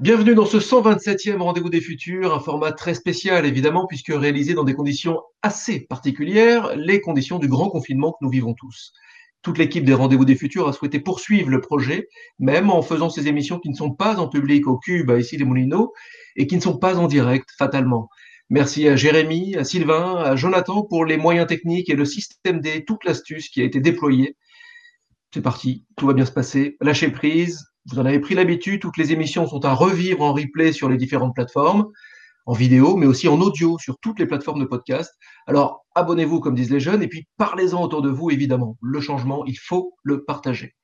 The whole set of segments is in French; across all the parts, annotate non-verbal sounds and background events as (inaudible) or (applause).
Bienvenue dans ce 127e Rendez-vous des Futurs, un format très spécial évidemment puisque réalisé dans des conditions assez particulières, les conditions du grand confinement que nous vivons tous. Toute l'équipe des Rendez-vous des Futurs a souhaité poursuivre le projet, même en faisant ces émissions qui ne sont pas en public au Cube, à ici les Moulineaux, et qui ne sont pas en direct, fatalement. Merci à Jérémy, à Sylvain, à Jonathan pour les moyens techniques et le système D, toute l'astuce qui a été déployée. C'est parti, tout va bien se passer. Lâchez prise, vous en avez pris l'habitude, toutes les émissions sont à revivre en replay sur les différentes plateformes, en vidéo, mais aussi en audio sur toutes les plateformes de podcast. Alors, abonnez-vous, comme disent les jeunes, et puis parlez-en autour de vous, évidemment. Le changement, il faut le partager.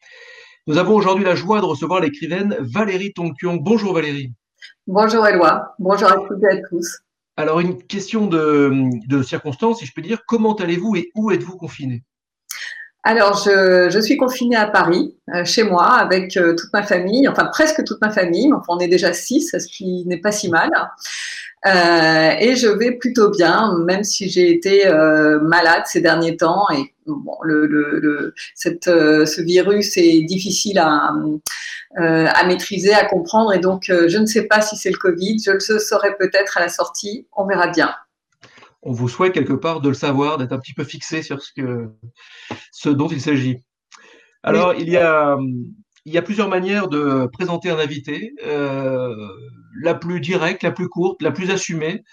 Nous avons aujourd'hui la joie de recevoir l'écrivaine Valérie Tonkion. Bonjour Valérie. Bonjour Éloi. Bonjour à toutes et à tous. Alors, une question de, de circonstance, si je peux dire. Comment allez-vous et où êtes-vous confiné alors, je, suis confinée à Paris, euh, chez moi, avec euh, toute ma famille, enfin presque toute ma famille. On est déjà six, ce qui n'est pas si mal. Euh, et je vais plutôt bien, même si j'ai été malade ces derniers temps. Et bon, le, cette, ce virus est difficile à, à maîtriser, à comprendre. Et donc, je ne sais pas si c'est le Covid. Je le saurai peut-être à la sortie. On verra bien on vous souhaite quelque part de le savoir, d'être un petit peu fixé sur ce, que, ce dont il s'agit. Alors, il, y a, il y a plusieurs manières de présenter un invité. Euh, la plus directe, la plus courte, la plus assumée,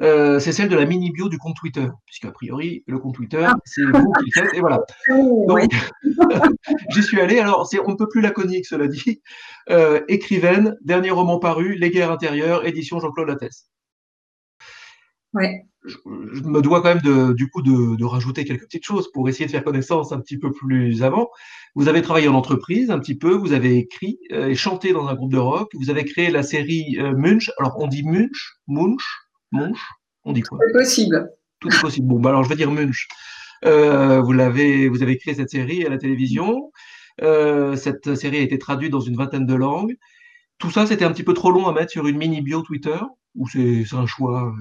euh, c'est celle de la mini bio du compte Twitter, puisqu'a priori, le compte Twitter, ah. c'est vous qui le faites, et voilà. (laughs) Donc, (laughs) j'y suis allé. Alors, c'est on ne peut plus laconique, cela dit. Euh, écrivaine, dernier roman paru, Les guerres intérieures, édition Jean-Claude Lattès. Ouais je me dois quand même de, du coup de, rajouter quelques petites choses pour essayer de faire connaissance un petit peu plus avant. Vous avez travaillé en entreprise un petit peu, vous avez écrit euh, et chanté dans un groupe de rock, vous avez créé la série euh, Munch. Alors on dit Munch, Munch, Munch, on dit quoi? Tout est possible. Tout est possible. Bon, bah alors je vais dire Munch. Euh, vous l'avez, vous avez créé cette série à la télévision. cette série a été traduite dans une vingtaine de langues. Tout ça, c'était un petit peu trop long à mettre sur une mini bio Twitter? Ou c'est un choix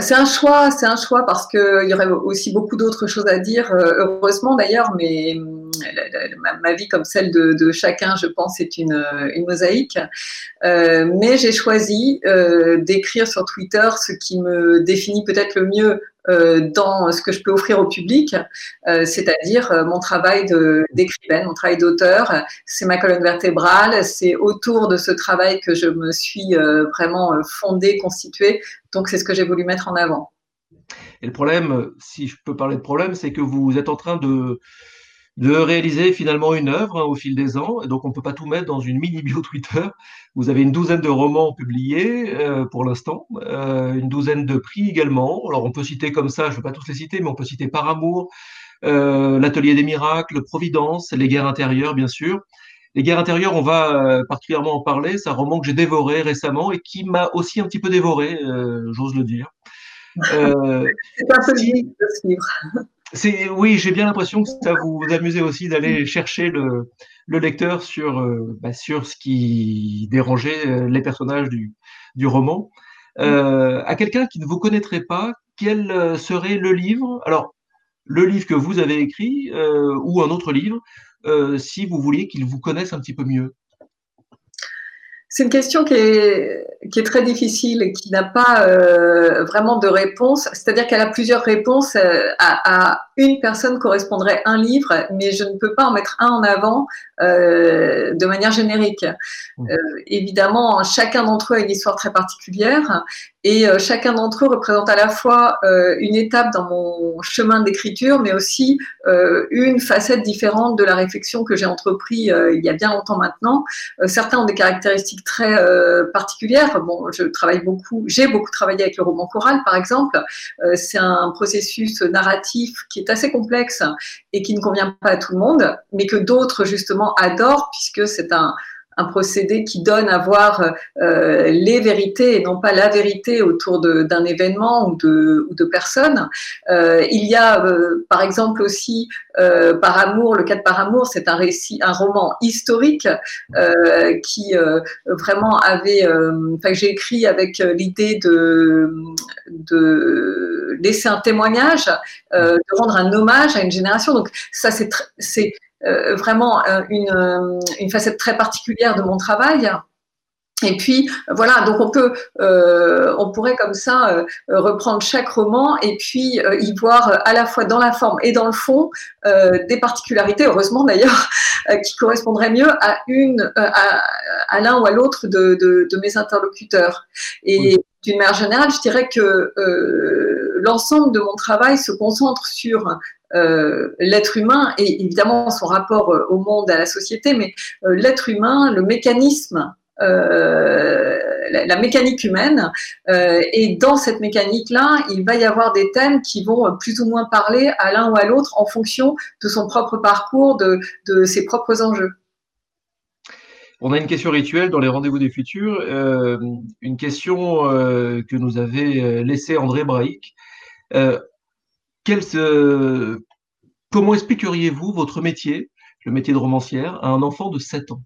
c'est un choix, c'est un choix parce qu'il y aurait aussi beaucoup d'autres choses à dire, euh, heureusement d'ailleurs, mais euh, ma, vie comme celle de, chacun, je pense, est une, mosaïque. Euh, mais j'ai choisi d'écrire sur Twitter ce qui me définit peut-être le mieux dans ce que je peux offrir au public, euh, c'est-à-dire euh, mon travail d'écrivaine, mon travail d'auteur. C'est ma colonne vertébrale, c'est autour de ce travail que je me suis vraiment fondée, constituée. Donc c'est ce que j'ai voulu mettre en avant. Et le problème, si je peux parler de problème, c'est que vous êtes en train de de réaliser finalement une œuvre hein, au fil des ans. Et donc, on ne peut pas tout mettre dans une mini bio (laughs) Twitter. Vous avez une douzaine de romans publiés euh, pour l'instant, euh, une douzaine de prix également. Alors, on peut citer comme ça, je ne vais pas tous les citer, mais on peut citer Par amour, euh, L'Atelier des miracles, Providence, Les guerres intérieures, bien sûr. Les guerres intérieures, on va particulièrement en parler. C'est un roman que j'ai dévoré récemment et qui m'a aussi un petit peu dévoré, j'ose le dire. (laughs) C'est un peu ce livre oui, j'ai bien l'impression que ça vous, amusez aussi d'aller chercher le, lecteur sur, euh, bah, sur ce qui dérangeait euh, les personnages du, roman. Euh, à quelqu'un qui ne vous connaîtrait pas, quel serait le livre? Alors, le livre que vous avez écrit ou un autre livre, si vous vouliez qu'il vous connaisse un petit peu mieux? C'est une question qui est, très difficile et qui n'a pas euh, vraiment de réponse. C'est-à-dire qu'elle a plusieurs réponses. Euh, à, une personne correspondrait un livre, mais je ne peux pas en mettre un en avant euh, de manière générique. Mmh. évidemment, chacun d'entre eux a une histoire très particulière et chacun d'entre eux représente à la fois une étape dans mon chemin d'écriture, mais aussi une facette différente de la réflexion que j'ai entrepris il y a bien longtemps maintenant. certains ont des caractéristiques très euh, particulière. Bon, je travaille beaucoup, j'ai beaucoup travaillé avec le roman choral, par exemple. Euh, c'est un processus narratif qui est assez complexe et qui ne convient pas à tout le monde, mais que d'autres justement adorent puisque c'est un un procédé qui donne à voir euh, les vérités et non pas la vérité autour d'un événement ou de, ou de personnes. Euh, il y a euh, par exemple aussi Par amour, le cas de Par amour, c'est un récit, un roman historique qui vraiment avait, enfin j'ai écrit avec l'idée de, de laisser un témoignage, de rendre un hommage à une génération. Donc ça c'est euh, vraiment euh, une, euh, une, facette très particulière de mon travail. Et puis voilà, donc on peut, euh, on pourrait comme ça euh, reprendre chaque roman et puis euh, y voir à la fois dans la forme et dans le fond des particularités, heureusement d'ailleurs, (laughs) qui correspondraient mieux à une, à, l'un ou à l'autre de, de, mes interlocuteurs. Et d'une manière générale, je dirais que l'ensemble de mon travail se concentre sur l'être humain et évidemment son rapport au monde, à la société, mais l'être humain, le mécanisme euh, la, mécanique humaine. Euh, et dans cette mécanique-là, il va y avoir des thèmes qui vont plus ou moins parler à l'un ou à l'autre en fonction de son propre parcours, de, ses propres enjeux. On a une question rituelle dans les rendez-vous des futurs, euh, une question que nous avait laissée André Comment expliqueriez-vous votre métier, le métier de romancière, à un enfant de 7 ans?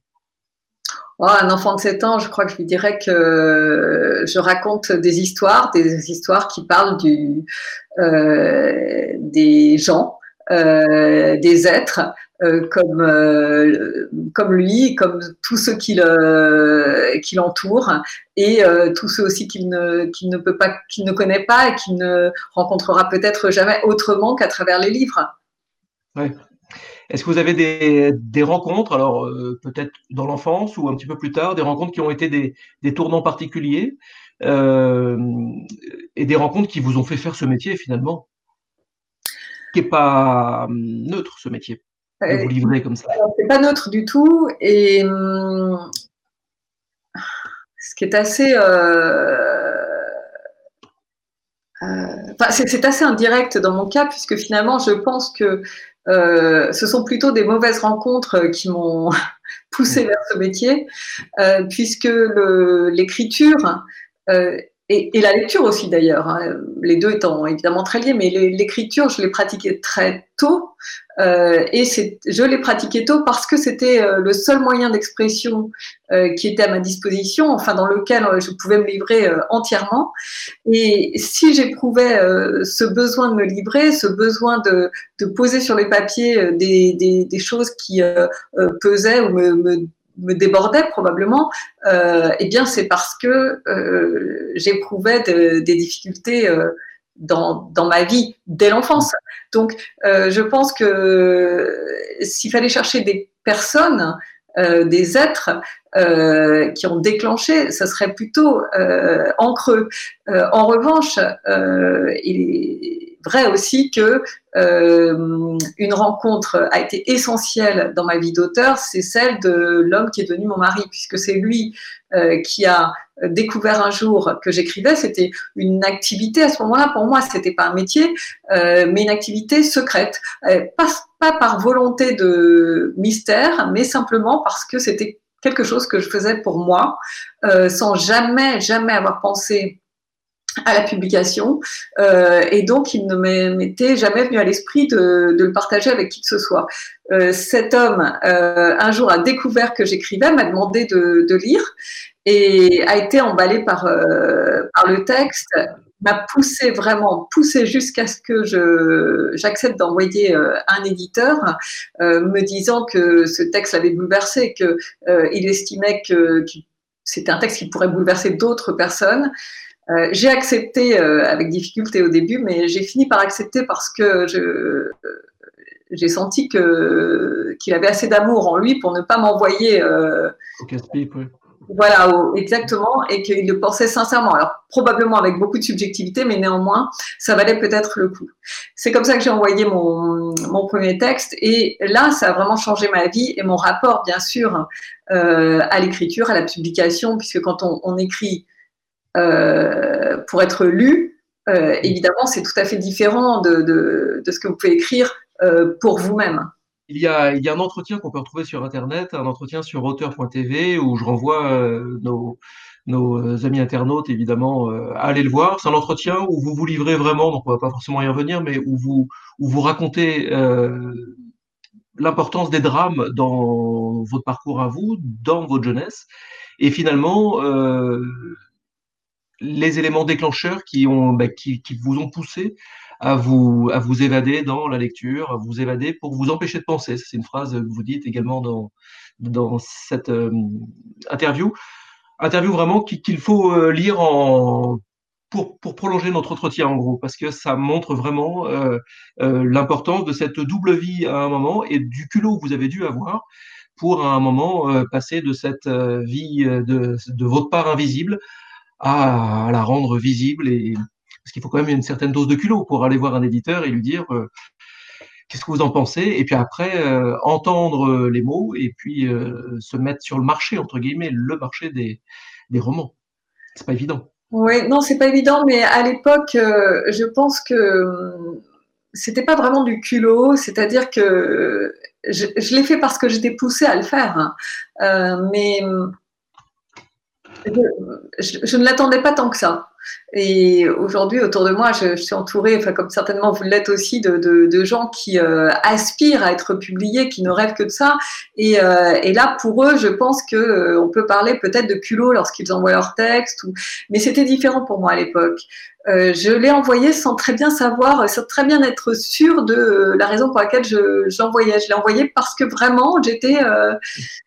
Oh, un enfant de 7 ans, je crois que je lui dirais que je raconte des histoires, des histoires qui parlent euh, des gens, des êtres, euh, comme, euh, comme lui, comme tous ceux qui l'entourent, et euh, tous ceux aussi qu'il ne, ne peut pas, qu'il ne connaît pas et qu'il ne rencontrera peut-être jamais autrement qu'à travers les livres. Est-ce que vous avez des, rencontres, alors euh, peut-être dans l'enfance ou un petit peu plus tard, des rencontres qui ont été des, tournants particuliers euh, et des rencontres qui vous ont fait faire ce métier finalement, qui n'est pas hum, neutre ce métier, de vous livrer comme ça. C'est pas neutre du tout et hum, ce qui est assez euh, c'est assez indirect dans mon cas, puisque finalement, je pense que euh, ce sont plutôt des mauvaises rencontres qui m'ont (laughs) poussé vers ce métier, euh, puisque l'écriture euh, et, la lecture aussi d'ailleurs, hein, les deux étant évidemment très liés, mais l'écriture, je l'ai pratiquée très tôt, euh, et je l'ai pratiquée tôt parce que c'était euh, le seul moyen d'expression euh, qui était à ma disposition, enfin dans lequel euh, je pouvais me livrer euh, entièrement. Et si j'éprouvais ce besoin de me livrer, ce besoin de, de poser sur les papiers des, des, des choses qui pesaient ou me, me me débordait probablement, euh, eh bien c'est parce que euh, j'éprouvais des difficultés euh, dans, dans, ma vie dès l'enfance. Donc euh, je pense que s'il fallait chercher des personnes, euh, des êtres qui ont déclenché, ça serait plutôt en creux. en revanche, il vrai aussi que euh, une rencontre a été essentielle dans ma vie d'auteur, c'est celle de l'homme qui est devenu mon mari, puisque c'est lui euh, qui a découvert un jour que j'écrivais. C'était une activité à ce moment-là. Pour moi, c'était pas un métier, euh, mais une activité secrète, pas, pas par volonté de mystère, mais simplement parce que c'était quelque chose que je faisais pour moi, sans jamais, jamais avoir pensé à la publication euh, et donc il ne m'était jamais venu à l'esprit de, le partager avec qui que ce soit. Euh, cet homme euh, un jour a découvert que j'écrivais, m'a demandé de, lire et a été emballé par, le texte, m'a poussé vraiment, poussé jusqu'à ce que je j'accepte d'envoyer un éditeur, me disant que ce texte l'avait bouleversé, que il estimait que c'était un texte qui pourrait bouleverser d'autres personnes. Euh, j'ai accepté euh, avec difficulté au début, mais j'ai fini par accepter parce que je, j'ai senti que, qu'il avait assez d'amour en lui pour ne pas m'envoyer. Euh, Voilà, exactement, et qu'il le pensait sincèrement. Alors, probablement avec beaucoup de subjectivité, mais néanmoins, ça valait peut-être le coup. C'est comme ça que j'ai envoyé mon, mon, premier texte, et là, ça a vraiment changé ma vie et mon rapport, bien sûr, euh, à l'écriture, à la publication, puisque quand on, on écrit euh, pour être lu, euh, évidemment, c'est tout à fait différent de, ce que vous pouvez écrire euh, pour vous-même. Il y, a, un entretien qu'on peut retrouver sur Internet, un entretien sur auteur.tv où je renvoie nos, amis internautes, évidemment, à aller le voir. C'est un entretien où vous vous livrez vraiment, donc on va pas forcément y revenir, mais où vous, racontez euh, l'importance des drames dans votre parcours à vous, dans votre jeunesse. Et finalement, euh, les éléments déclencheurs qui, ont, bah, qui, qui, vous ont poussé à vous, à vous évader dans la lecture, à vous évader pour vous empêcher de penser. C'est une phrase que vous dites également dans, dans cette euh, interview. interview vraiment qu'il faut lire en, pour, pour, prolonger notre entretien en gros, parce que ça montre vraiment euh, euh, l'importance de cette double vie à un moment et du culot que vous avez dû avoir pour à un moment euh, passer de cette euh, vie de, de, votre part invisible à, la rendre visible et parce qu'il faut quand même une certaine dose de culot pour aller voir un éditeur et lui dire qu'est-ce que vous en pensez? Et puis après entendre les mots et puis se mettre sur le marché entre guillemets le marché des, des romans. C'est pas évident. Oui, non, c'est pas évident, mais à l'époque, euh, je pense que euh, c'était pas vraiment du culot, c'est-à-dire que je, l'ai fait parce que j'étais poussée à le faire, hein. euh, mais je, ne l'attendais pas tant que ça. Et aujourd'hui, autour de moi, je, suis entourée, enfin, comme certainement vous l'êtes aussi, de, gens qui euh, aspirent à être publiés, qui ne rêvent que de ça. Et, euh, et là, pour eux, je pense que euh, on peut parler peut-être de culot lorsqu'ils envoient leur texte. Mais c'était différent pour moi à l'époque. je l'ai envoyé sans très bien savoir, sans très bien être sûre de la raison pour laquelle j'envoyais. Je, l'ai envoyé parce que vraiment, j'étais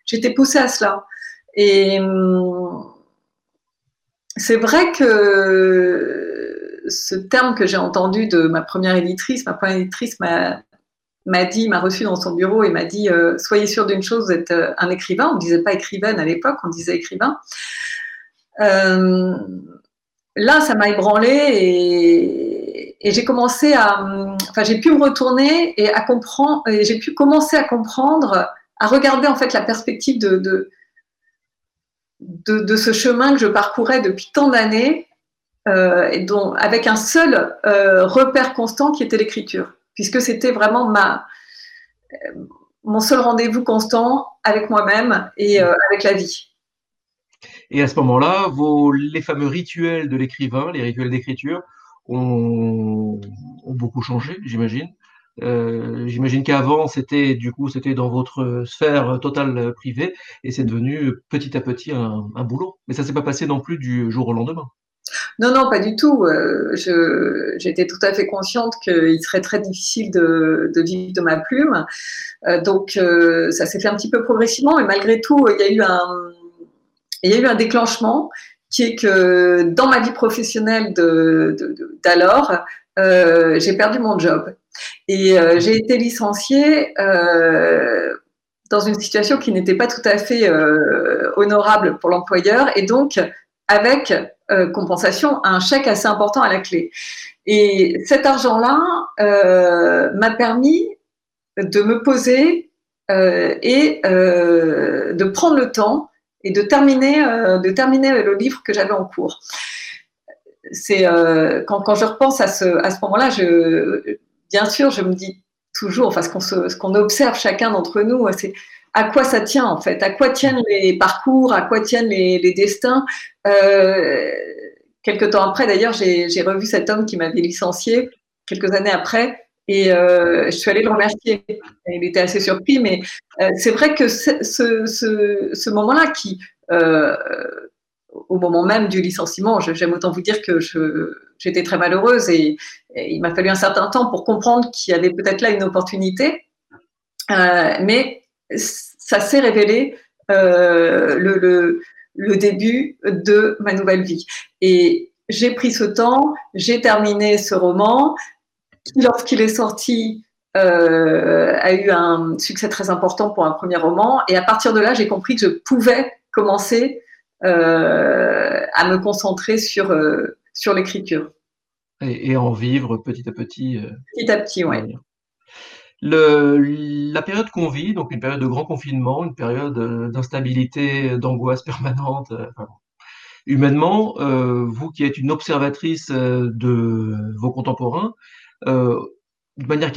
j'étais poussée à cela. Et hum, c'est vrai que ce terme que j'ai entendu de ma première éditrice, ma première éditrice m'a dit, m'a reçu dans son bureau et m'a dit euh, soyez sûr d'une chose, vous êtes euh, un écrivain. On ne disait pas écrivaine à l'époque, on disait écrivain. Euh, là, ça m'a ébranlé et, j'ai commencé à, enfin, j'ai pu me retourner et à comprendre, j'ai pu commencer à comprendre, à regarder en fait la perspective de de, ce chemin que je parcourais depuis tant d'années, euh, avec un seul euh, repère constant qui était l'écriture, puisque c'était vraiment ma, euh, mon seul rendez-vous constant avec moi-même et avec la vie. Et à ce moment-là, les fameux rituels de l'écrivain, les rituels d'écriture, ont, beaucoup changé, j'imagine. Euh, j'imagine qu'avant, c'était du coup, c'était dans votre sphère totale privée, et c'est devenu petit à petit un, boulot. Mais ça s'est pas passé non plus du jour au lendemain. Non, non, pas du tout. Euh, j'étais tout à fait consciente qu'il serait très difficile de, vivre de ma plume. Euh, donc, ça s'est fait un petit peu progressivement, et malgré tout, il y a eu un, il y a eu un déclenchement qui est que dans ma vie professionnelle d'alors, j'ai perdu mon job. Et euh, j'ai été licenciée euh, dans une situation qui n'était pas tout à fait euh, honorable pour l'employeur et donc avec compensation un chèque assez important à la clé. Et cet argent-là m'a permis de me poser et de prendre le temps et de terminer, de terminer le livre que j'avais en cours. C'est quand, quand, je repense à ce, à ce moment-là, je, bien sûr, je me dis toujours, enfin, ce qu'on observe chacun d'entre nous, c'est à quoi ça tient en fait, à quoi tiennent les parcours, à quoi tiennent les, destins? Euh, quelques temps après, d'ailleurs, j'ai revu cet homme qui m'avait licencié quelques années après. Et euh, je suis allée le remercier. Il était assez surpris, mais euh, c'est vrai que ce, ce moment-là qui, au moment même du licenciement, j'aime autant vous dire que j'étais très malheureuse et, il m'a fallu un certain temps pour comprendre qu'il y avait peut-être là une opportunité. Euh, mais ça s'est révélé euh, le, début de ma nouvelle vie. Et j'ai pris ce temps, j'ai terminé ce roman, qui, lorsqu'il est sorti, euh, a eu un succès très important pour un premier roman. Et à partir de là, j'ai compris que je pouvais commencer à me concentrer sur, euh, sur l'écriture. Et, en vivre petit à petit. Euh, petit à petit, oui. la période qu'on vit, donc une période de grand confinement, une période d'instabilité, d'angoisse permanente, humainement, vous qui êtes une observatrice de vos contemporains, de manière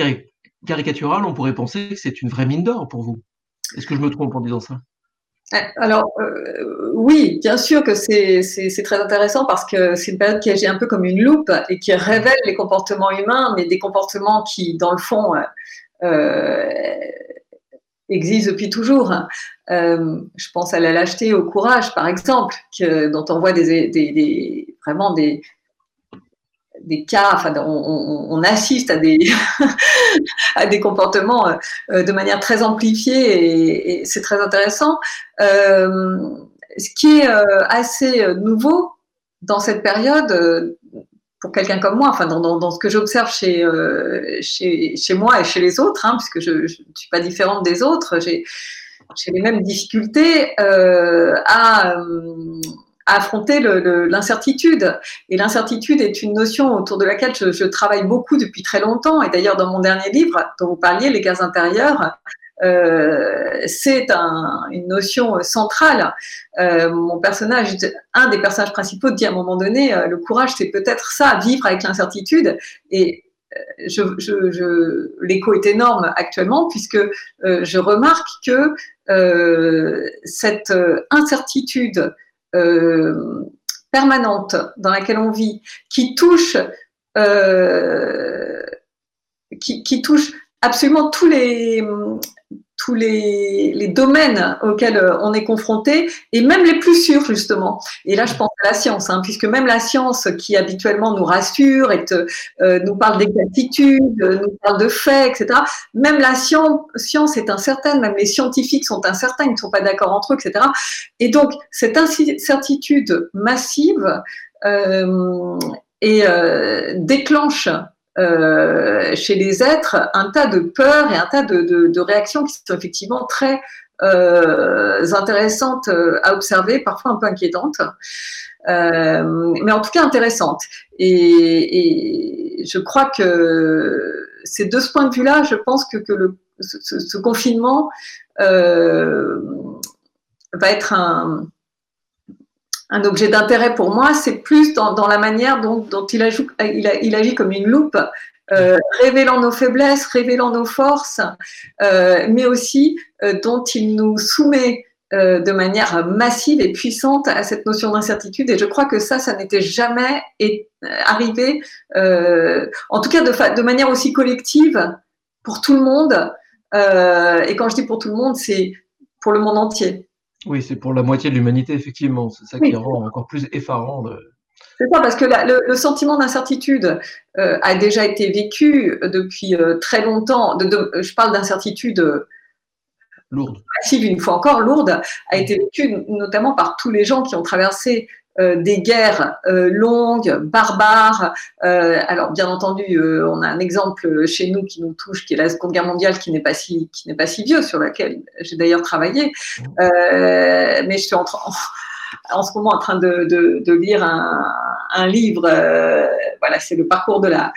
caricaturale, on pourrait penser que c'est une vraie mine d'or pour vous. Est-ce que je me trompe en disant ça? euh, alors, euh, oui, bien sûr que c'est très intéressant parce que c'est une période qui agit un peu comme une loupe et qui révèle les comportements humains, mais des comportements qui, dans le fond, euh, existent depuis toujours. je pense à la lâcheté, au courage, par exemple, dont on voit des, des vraiment des, des cas, enfin, on, assiste à des, (laughs) à des comportements euh, de manière très amplifiée et, c'est très intéressant. Euh, ce qui est assez nouveau dans cette période, pour quelqu'un comme moi, enfin dans, ce que j'observe chez, chez, chez, moi et chez les autres, hein, puisque je ne suis pas différente des autres, j'ai les mêmes difficultés à affronter l'incertitude. Et l'incertitude est une notion autour de laquelle je, travaille beaucoup depuis très longtemps. Et d'ailleurs, dans mon dernier livre, dont vous parliez, Les gaz intérieurs, euh, c'est une notion centrale. Euh, mon personnage, un des personnages principaux, dit à un moment donné, euh, le courage, c'est peut-être ça, vivre avec l'incertitude. Et l'écho est énorme actuellement puisque je remarque que cette incertitude euh, permanente dans laquelle on vit, qui touche, euh, qui, qui, touche absolument tous les, tous les, domaines auxquels euh, on est confronté, et même les plus sûrs, justement. Et là, je pense à la science, hein, puisque même la science qui habituellement nous rassure et euh, nous parle d'exactitude, euh, nous parle de faits, etc., même la science, science est incertaine, même les scientifiques sont incertains, ils ne sont pas d'accord entre eux, etc. Et donc, cette incertitude massive euh, et, déclenche euh, chez les êtres un tas de peurs et un tas de, de, de réactions qui sont effectivement très euh, intéressantes euh, à observer, parfois un peu inquiétantes, euh, mais en tout cas intéressantes. Et, et, je crois que c'est de ce point de vue-là, je pense que, que le, ce, ce, confinement euh, va être un, un objet d'intérêt pour moi, c'est plus dans, la manière dont, il, agit, comme une loupe, euh, révélant nos faiblesses, révélant nos forces, euh, mais aussi euh, dont il nous soumet de manière massive et puissante à cette notion d'incertitude. Et je crois que ça, ça n'était jamais arrivé, en tout cas de, manière aussi collective pour tout le monde. et quand je dis pour tout le monde, c'est pour le monde entier. Oui, c'est pour la moitié de l'humanité, effectivement. C'est ça qui rend encore plus effarant. C'est ça, parce que le, sentiment d'incertitude euh, a déjà été vécu depuis euh, très longtemps. je parle d'incertitude euh, lourde. Massive, une fois encore, lourde, a été vécu notamment par tous les gens qui ont traversé euh, des guerres euh, longues, barbares. Euh, alors bien entendu, on a un exemple chez nous qui nous touche, qui est la Seconde Guerre mondiale, qui n'est pas si qui n'est pas si vieux, sur laquelle j'ai d'ailleurs travaillé. mais je suis en, ce moment en train de, de, lire un, un livre. voilà, c'est le parcours de la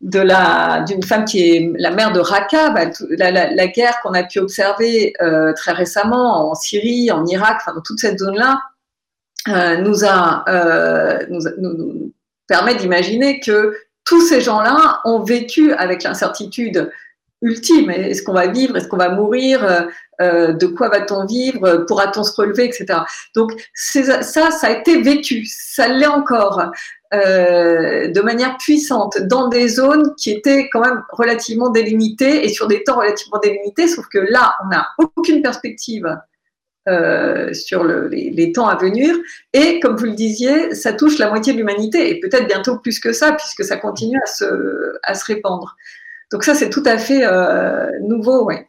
de la d'une femme qui est la mère de Raqqa, bah, la, la, la, guerre qu'on a pu observer très récemment en Syrie, en Irak, enfin dans toute cette zone-là, nous, a, euh, nous, nous, permet d'imaginer que tous ces gens-là ont vécu avec l'incertitude ultime. Est-ce qu'on va vivre Est-ce qu'on va mourir euh, De quoi va-t-on vivre Pourra-t-on se relever Etc. Donc ça, ça a été vécu. Ça l'est encore. Euh, de manière puissante dans des zones qui étaient quand même relativement délimitées et sur des temps relativement délimités, sauf que là, on n'a aucune perspective euh, sur les, temps à venir. Et comme vous le disiez, ça touche la moitié de l'humanité, et peut-être bientôt plus que ça, puisque ça continue à se, à se répandre. Donc ça, c'est tout à fait euh, nouveau. Ouais.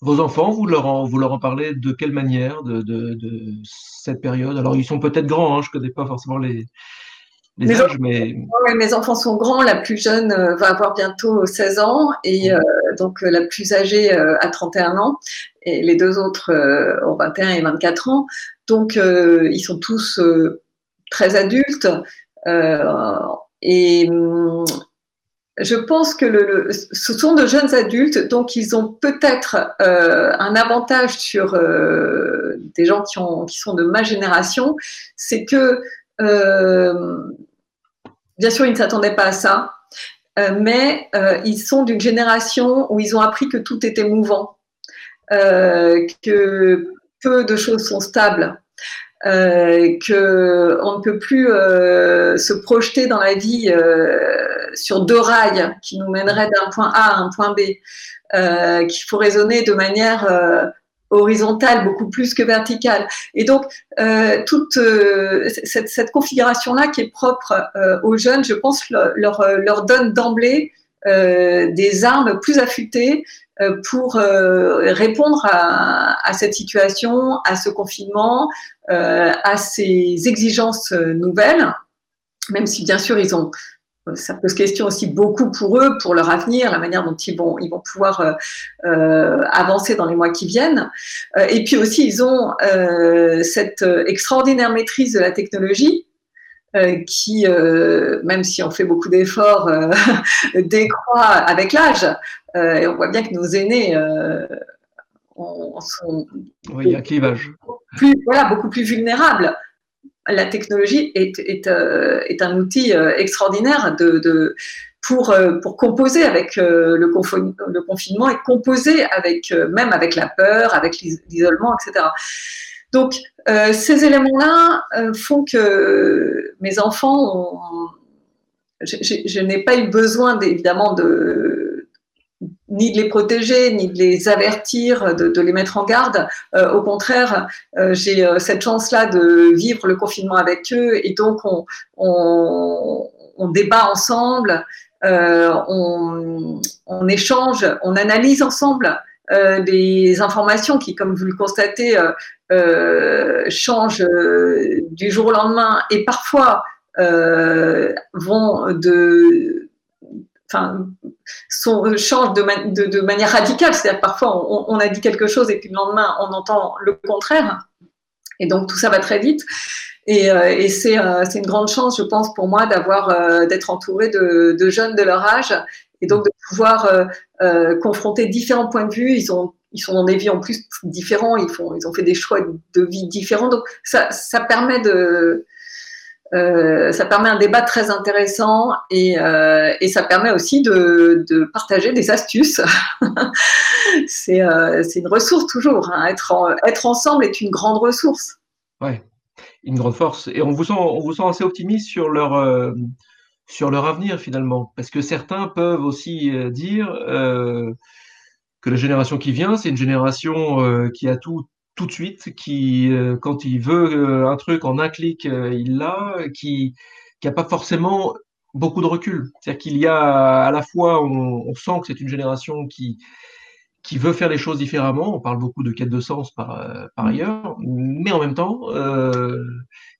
Vos enfants, vous leur, en, vous leur en parlez de quelle manière de, de, cette période? Alors, ils sont peut-être grands, hein, je ne connais pas forcément les, mes, enfants, mes enfants sont grands. La plus jeune euh, va avoir bientôt 16 ans et mmh. donc la plus âgée a 31 ans et les deux autres euh, ont 21 et 24 ans. Donc, euh, ils sont tous euh, très adultes. et hum, je pense que le, ce sont de jeunes adultes, donc ils ont peut-être un avantage sur des gens qui, ont, qui, sont de ma génération, c'est que, bien sûr, ils ne s'attendaient pas à ça, mais ils sont d'une génération où ils ont appris que tout était mouvant que peu de choses sont stables, euh, que on ne peut plus euh, se projeter dans la vie euh, sur deux rails qui nous mèneraient d'un point A à un point B, euh, qu'il faut raisonner de manière euh, horizontale beaucoup plus que verticale. Et donc toute cette, cette configuration-là qui est propre aux jeunes, je pense leur donne d'emblée des armes plus affûtées pour répondre à, cette situation, à ce confinement, à ces exigences nouvelles, même si bien sûr ils ont ça pose question aussi beaucoup pour eux, pour leur avenir, la manière dont ils vont, ils vont pouvoir euh, euh avancer dans les mois qui viennent. Euh, et puis aussi, ils ont euh, cette extraordinaire maîtrise de la technologie euh, qui, même si on fait beaucoup d'efforts, (laughs) décroît avec l'âge. et on voit bien que nos aînés on, sont oui, clivage. Plus, voilà, beaucoup plus vulnérables la technologie est, est, euh, est un outil euh, extraordinaire de, de pour, euh, pour composer avec le, le, confinement et composer avec, même avec la peur, avec l'isolement, etc. Donc, ces éléments-là font que mes enfants je, n'ai pas eu besoin évidemment de, ni de les protéger, ni de les avertir, de, les mettre en garde. Euh, au contraire, euh, j'ai euh, cette chance-là de vivre le confinement avec eux et donc on, débat ensemble, on, échange, on analyse ensemble des informations qui, comme vous le constatez, changent du jour au lendemain et parfois vont de enfin, changent de, manière radicale. C'est-à-dire parfois on, a dit quelque chose et puis le lendemain on entend le contraire. Et donc tout ça va très vite. Et, euh, c'est euh, une grande chance, je pense, pour moi d'avoir euh, d'être entouré de, de, jeunes de leur âge et donc de pouvoir confronter différents points de vue. Ils ont ils sont dans des vies en plus différents, ils, font, ils ont fait des choix de vie différents. Donc ça, permet de, euh, ça permet un débat très intéressant et, euh, ça permet aussi de, partager des astuces. (laughs) c'est euh, une ressource toujours. Hein. Être, être ensemble est une grande ressource. Ouais, une grande force. Et on vous sent, on vous sent assez optimiste sur leur, euh, sur leur avenir finalement. Parce que certains peuvent aussi euh, dire que la génération qui vient, c'est une génération qui a tout tout de suite, qui, euh, quand il veut euh, un truc en un clic, euh, il l'a, qui n'a pas forcément beaucoup de recul. C'est-à-dire qu'il y a à la fois, on, sent que c'est une génération qui, qui veut faire les choses différemment. On parle beaucoup de quête de sens par, par ailleurs, mais en même temps,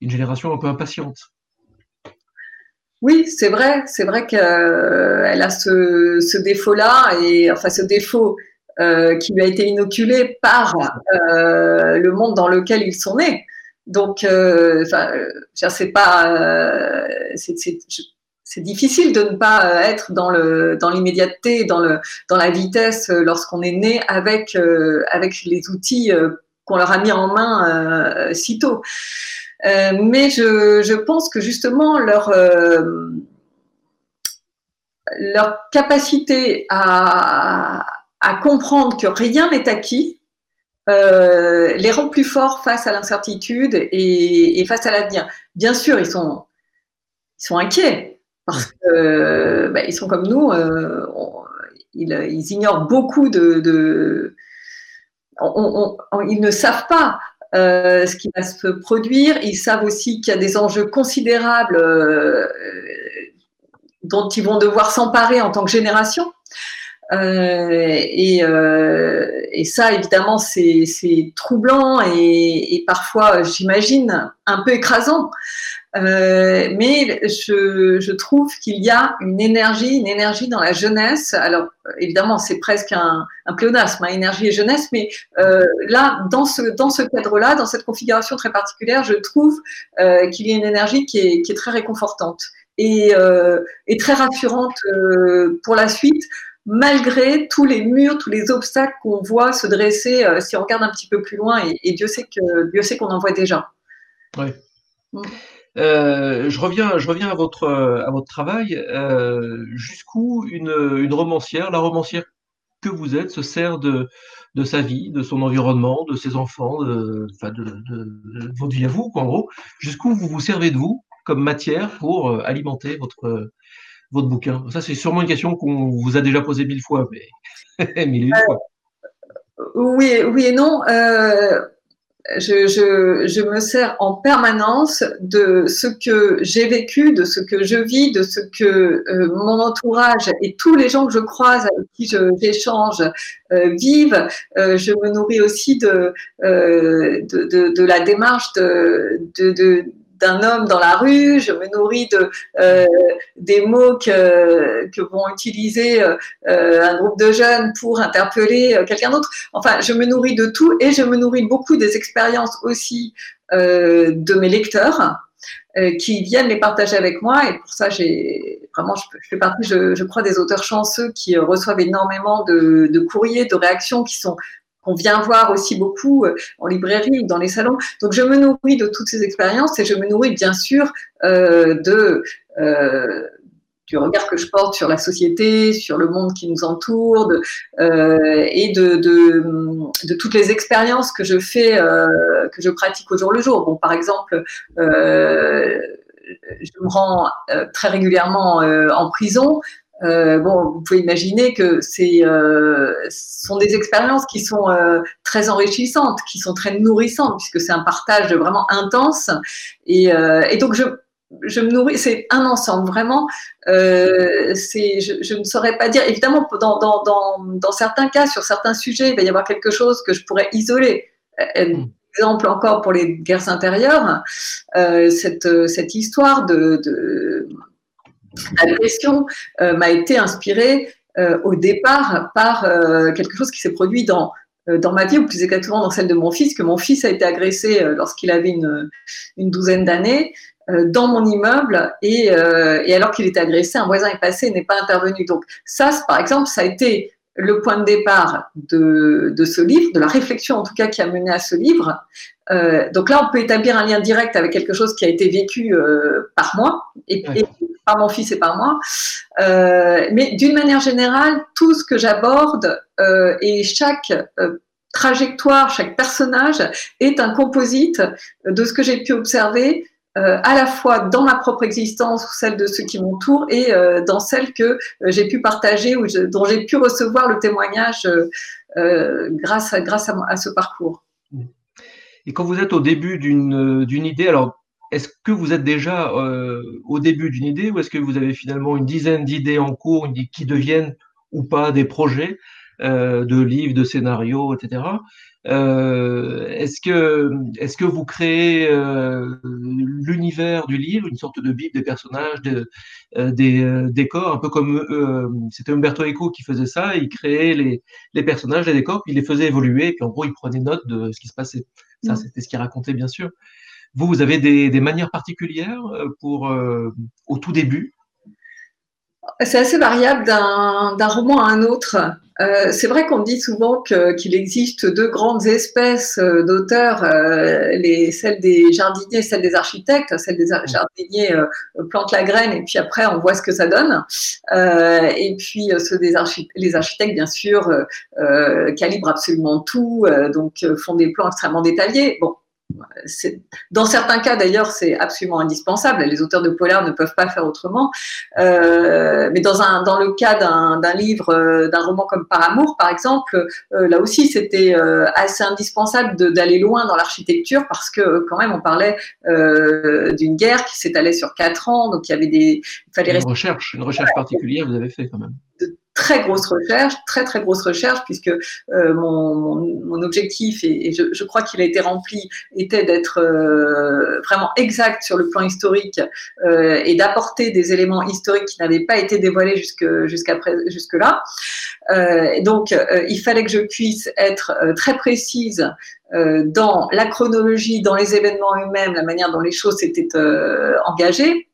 une génération un peu impatiente. Oui, c'est vrai, c'est vrai qu'elle a ce, défaut-là, et enfin ce défaut, euh, qui lui a été inoculé par euh, le monde dans lequel ils sont nés. Donc, euh, c'est pas, c'est difficile de ne pas être dans l'immédiateté, dans la vitesse lorsqu'on est né avec avec les outils qu'on leur a mis en main si tôt. Mais je, pense que justement leur leur capacité à, comprendre que rien n'est acquis, euh, les rend plus forts face à l'incertitude et, face à l'avenir. Bien sûr, ils sont, ils sont inquiets parce qu'ils bah, sont comme nous, euh, ils, ignorent beaucoup de. ils ne savent pas euh, ce qui va se produire. Ils savent aussi qu'il y a des enjeux considérables dont ils vont devoir s'emparer en tant que génération. Euh, et, euh, ça, évidemment, c'est troublant et parfois, j'imagine, un peu écrasant. Euh, mais je, je trouve qu'il y a une énergie, une énergie dans la jeunesse. Alors, évidemment, c'est presque un, un pléonasme, hein, énergie et jeunesse, mais euh, là, dans ce, dans ce cadre-là, dans cette configuration très particulière, je trouve euh, qu'il y a une énergie qui est, qui est très réconfortante et, et très rassurante pour la suite malgré tous les murs, tous les obstacles qu'on voit se dresser euh, si on regarde un petit peu plus loin, et, Dieu sait que Dieu sait qu'on en voit déjà. Oui. Mm. Euh, je reviens, je reviens à votre à votre travail. Euh, jusqu'où une, romancière, la romancière que vous êtes, se sert de de sa vie, de son environnement, de ses enfants, de, de, de, votre vie à vous, en gros. Jusqu'où vous vous servez de vous comme matière pour alimenter votre votre bouquin? Ça, c'est sûrement une question qu'on vous a déjà posée mille fois, mais (laughs) mille fois. Oui, oui et non. Euh, je, je, je, me sers en permanence de ce que j'ai vécu, de ce que je vis, de ce que euh, mon entourage et tous les gens que je croise, avec qui j'échange, euh, vivent. Euh, je me nourris aussi de, euh, de, de, de, la démarche de, de d'un homme dans la rue, je me nourris de euh, des mots que, vont utiliser euh, un groupe de jeunes pour interpeller euh, quelqu'un d'autre. Enfin, je me nourris de tout et je me nourris beaucoup des expériences aussi euh, de mes lecteurs euh, qui viennent les partager avec moi. Et pour ça, j'ai vraiment, je, fais partie, je, crois, des auteurs chanceux qui reçoivent énormément de courriers, de réactions qui sont on vient voir aussi beaucoup euh, en librairie ou dans les salons. Donc je me nourris de toutes ces expériences et je me nourris bien sûr euh, euh, du regard que je porte sur la société, sur le monde qui nous entoure, et de, de, toutes les expériences que je fais, que je pratique au jour le jour. Bon, par exemple, je me rends très régulièrement en prison. Euh, bon, vous pouvez imaginer que c'est euh, sont des expériences qui sont euh, très enrichissantes, qui sont très nourrissantes, puisque c'est un partage vraiment intense. Et, euh, et donc je, je me nourris, c'est un ensemble vraiment. Euh, c'est, je, je, ne saurais pas dire. Évidemment, dans, dans, dans, dans, certains cas, sur certains sujets, il va y avoir quelque chose que je pourrais isoler. Mm. Exemple encore pour les guerres intérieures, cette, cette histoire de, de la question euh, m'a été inspirée euh, au départ par euh, quelque chose qui s'est produit dans, dans ma vie, ou plus exactement dans celle de mon fils, que mon fils a été agressé lorsqu'il avait une, douzaine d'années dans mon immeuble et, alors qu'il était agressé, un voisin est passé et n'est pas intervenu. Donc ça, par exemple, ça a été le point de départ de, ce livre, de la réflexion en tout cas qui a mené à ce livre. Donc là, on peut établir un lien direct avec quelque chose qui a été vécu par moi par mon fils et par moi. Euh, mais d'une manière générale, tout ce que j'aborde euh, et chaque euh, trajectoire, chaque personnage est un composite de ce que j'ai pu observer à la fois dans ma propre existence celle de ceux qui m'entourent et dans celle que j'ai pu partager ou dont j'ai pu recevoir le témoignage grâce à, à, ce parcours. Et quand vous êtes au début d'une idée, alors est-ce que vous êtes déjà euh, au début d'une idée ou est-ce que vous avez finalement une dizaine d'idées en cours qui deviennent ou pas des projets euh, de livres, de scénarios, etc. Euh, est-ce que est-ce que vous créez l'univers du livre, une sorte de bible des personnages, de, des décors, un peu comme c'était Umberto Eco qui faisait ça, il créait les, les personnages, les décors, puis il les faisait évoluer, puis en gros il prenait note de ce qui se passait. Ça, mmh. c'était ce qu'il racontait bien sûr. Vous, vous avez des, des manières particulières euh, pour, euh, au tout début? C'est assez variable d'un roman à un autre. Euh, c'est vrai qu'on dit souvent qu'il existe deux grandes espèces d'auteurs, euh, celle des jardiniers et celle des architectes. Celle des jardiniers euh, plantent la graine et puis après on voit ce que ça donne. et puis ceux des archi les architectes, bien sûr, calibrent absolument tout, donc font des plans extrêmement détaillés. Bon, dans certains cas, d'ailleurs, c'est absolument indispensable. Les auteurs de polar ne peuvent pas faire autrement. Euh, mais dans, un, dans le cas d'un livre, euh, d'un roman comme Par amour, par exemple, euh, là aussi, c'était euh, assez indispensable d'aller loin dans l'architecture parce que, quand même, on parlait d'une guerre qui s'étalait sur quatre ans. Donc, il y avait des. Il fallait une recherche, une recherche particulière, vous avez fait quand même. De, très grosse recherche, très très grosse recherche, puisque euh, mon, mon, mon, objectif, et, je, je, crois qu'il a été rempli, était d'être euh, vraiment exact sur le plan historique euh, et d'apporter des éléments historiques qui n'avaient pas été dévoilés jusque, jusqu'à jusque là. Euh, donc, euh, il fallait que je puisse être euh, très précise dans la chronologie, dans les événements eux-mêmes, la manière dont les choses s'étaient engagées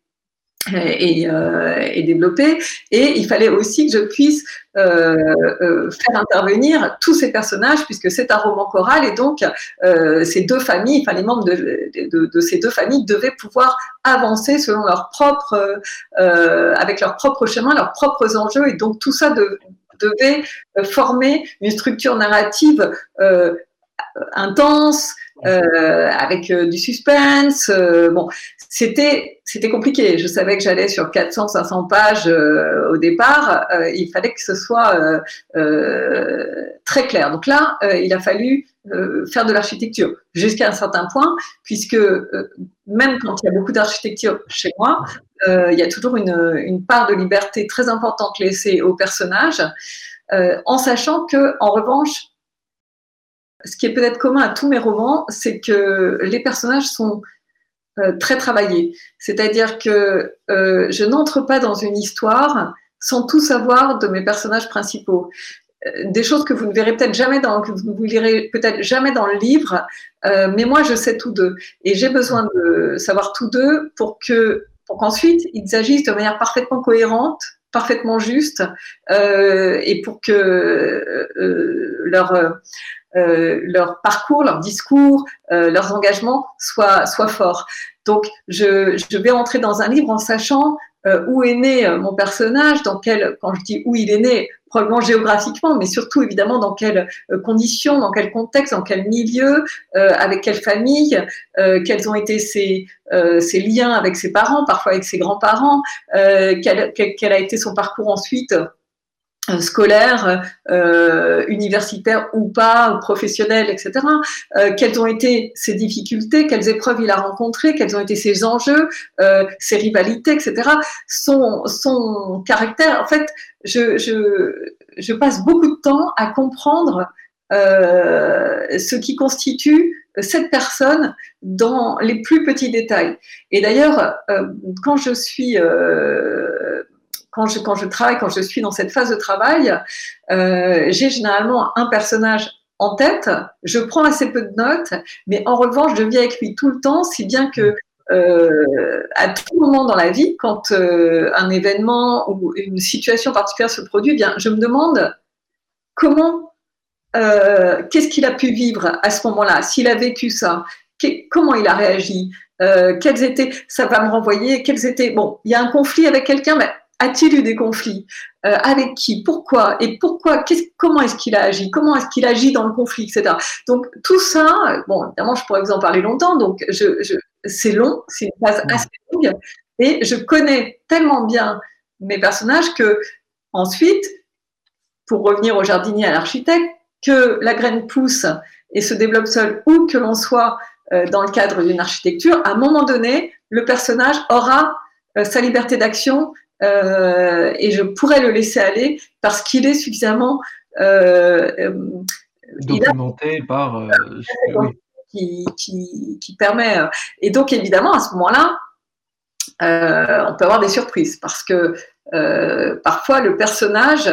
et, euh, et développer. Et il fallait aussi que je puisse euh, euh, faire intervenir tous ces personnages, puisque c'est un roman choral, et donc euh, ces deux familles, enfin les membres de, de, de, ces deux familles devaient pouvoir avancer selon leur propre, euh, avec leur propre chemin, leurs propres enjeux, et donc tout ça de, devait former une structure narrative intense, euh, avec euh, du suspense. Euh, bon, c'était c'était compliqué. Je savais que j'allais sur 400, 500 pages au départ. il fallait que ce soit très clair. Donc là, il a fallu faire de l'architecture jusqu'à un certain point, puisque même quand il y a beaucoup d'architecture chez moi, il y a toujours une, une, part de liberté très importante laissée aux personnages, en sachant que, en revanche, ce qui est peut-être commun à tous mes romans, c'est que les personnages sont euh, très travaillés. C'est-à-dire que euh, je n'entre pas dans une histoire sans tout savoir de mes personnages principaux. Euh, des choses que vous ne verrez peut-être jamais dans, que vous lirez peut-être jamais dans le livre, mais moi je sais tous deux. Et j'ai besoin de savoir tous deux pour que, pour qu'ensuite ils agissent de manière parfaitement cohérente, parfaitement juste, et pour que leur euh, leur parcours, leur discours, euh, leurs engagements soient, soient forts. Donc, je, je, vais entrer dans un livre en sachant euh, où est né mon personnage, dans quel, quand je dis où il est né, probablement géographiquement, mais surtout évidemment dans quelles conditions, dans quel contexte, dans quel milieu, avec quelle famille, quels ont été ses, ses, liens avec ses parents, parfois avec ses grands-parents, quel, quel, a été son parcours ensuite euh, scolaire, euh, universitaire ou pas, professionnel, etc. Euh, quelles ont été ses difficultés, quelles épreuves il a rencontrées, quels ont été ses enjeux, euh, ses rivalités, etc. Son, son caractère, en fait, je, je, je passe beaucoup de temps à comprendre euh, ce qui constitue cette personne dans les plus petits détails. Et d'ailleurs, quand je suis quand je, quand je travaille, quand je suis dans cette phase de travail, euh, j'ai généralement un personnage en tête, je prends assez peu de notes, mais en revanche, je vis avec lui tout le temps, si bien que euh, à tout moment dans la vie, quand euh, un événement ou une situation particulière se produit, eh bien, je me demande comment, qu'est-ce qu'il a pu vivre à ce moment-là, s'il a vécu ça, comment il a réagi, quels étaient, ça va me renvoyer, quels étaient, bon, il y a un conflit avec quelqu'un, mais a-t-il eu des conflits euh, Avec qui Pourquoi Et pourquoi Comment est-ce qu'il a agi Comment est-ce qu'il agit dans le conflit, etc. Donc tout ça, bon, évidemment, je pourrais vous en parler longtemps. Donc je, c'est long, c'est une phase assez longue, et je connais tellement bien mes personnages que ensuite, pour revenir au jardinier à l'architecte, que la graine pousse et se développe seule, ou que l'on soit euh, dans le cadre d'une architecture, à un moment donné, le personnage aura euh, sa liberté d'action, euh, et je pourrais le laisser aller parce qu'il est suffisamment euh, euh, documenté par qui, qui, qui, permet. Et donc évidemment à ce moment-là, on peut avoir des surprises parce que parfois le personnage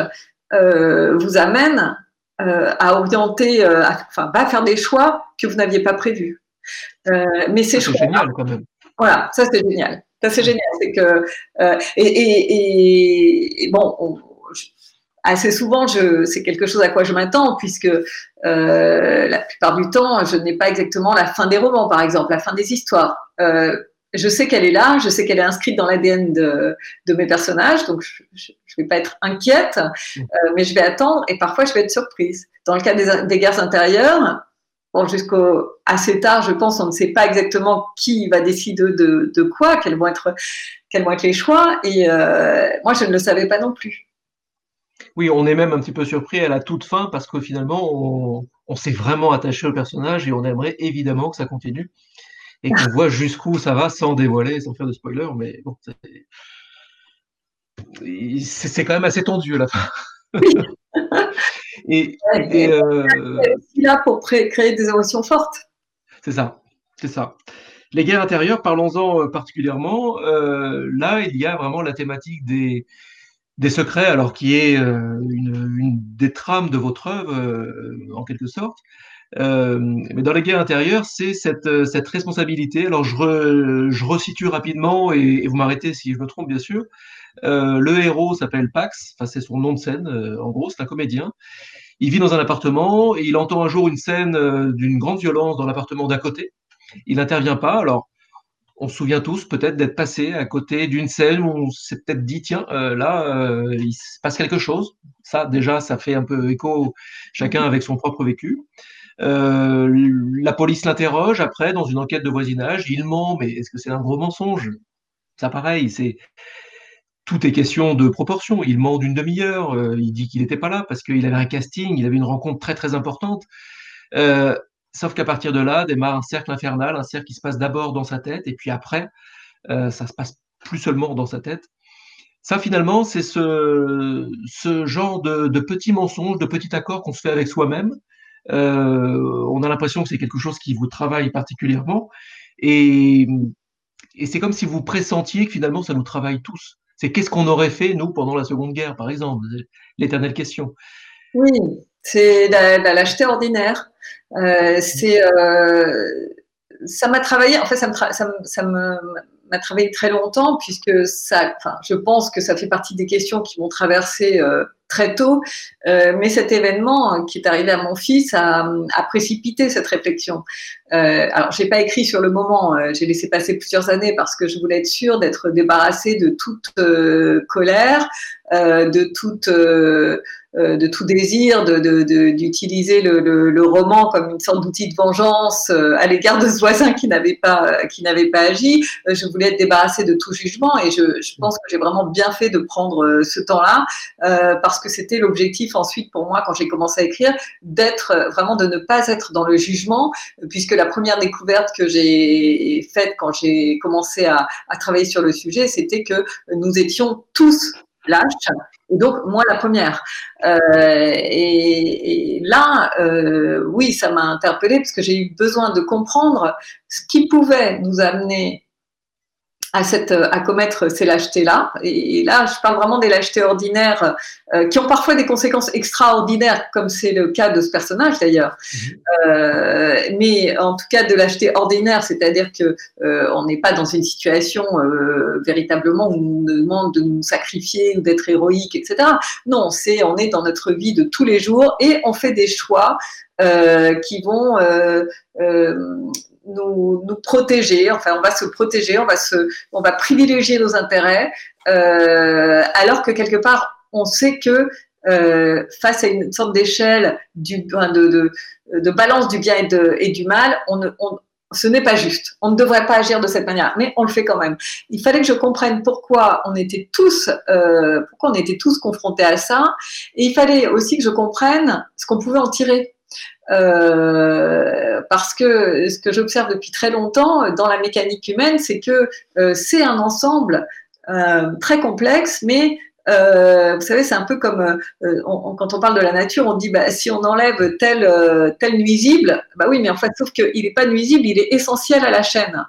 vous amène à orienter, enfin, va faire des choix que vous n'aviez pas prévus. mais c'est génial quand même. Voilà, ça c'est génial. Ça, c'est génial. C'est que, euh, et, et, et, bon, assez souvent, c'est quelque chose à quoi je m'attends, puisque euh, la plupart du temps, je n'ai pas exactement la fin des romans, par exemple, la fin des histoires. Euh, je sais qu'elle est là, je sais qu'elle est inscrite dans l'ADN de, de, mes personnages, donc je ne vais pas être inquiète, mmh. euh, mais je vais attendre et parfois je vais être surprise. Dans le cas des, des guerres intérieures, Bon, jusqu'au assez tard, je pense, on ne sait pas exactement qui va décider de, de quoi, quels vont être, quels vont être les choix. Et euh, moi, je ne le savais pas non plus. Oui, on est même un petit peu surpris à la toute fin parce que finalement, on, on s'est vraiment attaché au personnage et on aimerait évidemment que ça continue et qu'on voit jusqu'où ça va sans dévoiler, sans faire de spoiler. Mais bon, c'est quand même assez tendu à la fin. Oui. (laughs) Et, et, euh, là pour créer des émotions fortes. C'est ça, c'est ça. Les guerres intérieures, parlons-en euh, particulièrement. Euh, là, il y a vraiment la thématique des, des secrets, alors qui est euh, une, une, des trames de votre œuvre, en quelque sorte. Mais dans les guerres intérieures, c'est cette, cette, responsabilité. Alors, je, re, je resitue rapidement et, et vous m'arrêtez si je me trompe, bien sûr. Euh, le héros s'appelle Pax, enfin, c'est son nom de scène, euh, en gros, c'est un comédien. Il vit dans un appartement et il entend un jour une scène euh, d'une grande violence dans l'appartement d'à côté. Il n'intervient pas. Alors, on se souvient tous peut-être d'être passé à côté d'une scène où on s'est peut-être dit tiens là il se passe quelque chose ça déjà ça fait un peu écho chacun avec son propre vécu la police l'interroge après dans une enquête de voisinage. Il ment, mais est-ce que c'est un gros mensonge? Ça, pareil, c'est tout est question de proportion. Il ment d'une demi-heure. il dit qu'il n'était pas là parce qu'il avait un casting, il avait une rencontre très très importante. sauf qu'à partir de là démarre un cercle infernal, un cercle qui se passe d'abord dans sa tête et puis après, ça se passe plus seulement dans sa tête. Ça, finalement, c'est ce, genre de, petits mensonges, de petits accords qu'on se fait avec soi-même. Euh, on a l'impression que c'est quelque chose qui vous travaille particulièrement. Et c'est comme si vous pressentiez que finalement, ça nous travaille tous. C'est qu'est-ce qu'on aurait fait, nous, pendant la Seconde Guerre, par exemple? L'éternelle question. Oui, c'est de la lâcheté ordinaire. Euh, c'est, euh, ça m'a travaillé, en fait, ça me, ça ça me m'a travaillé très longtemps puisque ça, enfin, je pense que ça fait partie des questions qui m'ont traversé euh, très tôt. Euh, mais cet événement qui est arrivé à mon fils a, précipité cette réflexion. Euh, alors, j'ai pas écrit sur le moment. Euh, j'ai laissé passer plusieurs années parce que je voulais être sûre d'être débarrassée de toute euh, colère, de toute euh, de tout désir d'utiliser de, le, le, roman comme une sorte d'outil de vengeance euh, à l'égard de ce voisin qui n'avait pas qui n'avait pas agi. Euh, je voulais être débarrassée de tout jugement et je, je pense que j'ai vraiment bien fait de prendre ce temps-là parce que c'était l'objectif ensuite pour moi quand j'ai commencé à écrire d'être vraiment de ne pas être dans le jugement puisque la première découverte que j'ai faite quand j'ai commencé à, à travailler sur le sujet c'était que nous étions tous lâches et donc, moi, la première. Euh, et, et, là, euh, oui, ça m'a interpellée parce que j'ai eu besoin de comprendre ce qui pouvait nous amener à, cette, à commettre ces lâchetés-là. Et, là, je parle vraiment des lâchetés ordinaires euh, qui ont parfois des conséquences extraordinaires, comme c'est le cas de ce personnage d'ailleurs. Mhm. Euh, mais en tout cas, de lâcheté ordinaire, c'est-à-dire que euh, on n'est pas dans une situation euh, véritablement où on nous demande de nous sacrifier ou d'être héroïque, etc. Non, c'est on est dans notre vie de tous les jours et on fait des choix euh, qui vont euh, nous, protéger, enfin on va se protéger, on va, se, on va privilégier nos intérêts, euh, alors que quelque part on sait que euh, face à une sorte d'échelle de, de, de, balance du bien et, du mal, on, on, ce n'est pas juste. On ne devrait pas agir de cette manière, mais on le fait quand même. Il fallait que je comprenne pourquoi on était tous, euh, pourquoi on était tous confrontés à ça, et il fallait aussi que je comprenne ce qu'on pouvait en tirer. Euh, parce que ce que j'observe depuis très longtemps dans la mécanique humaine, c'est que euh, c'est un ensemble euh, très complexe, mais euh, vous savez, c'est un peu comme euh, on, quand on parle de la nature, on dit bah, si on enlève tel, euh, tel nuisible, bah oui, mais en fait, sauf qu'il n'est pas nuisible, il est essentiel à la chaîne.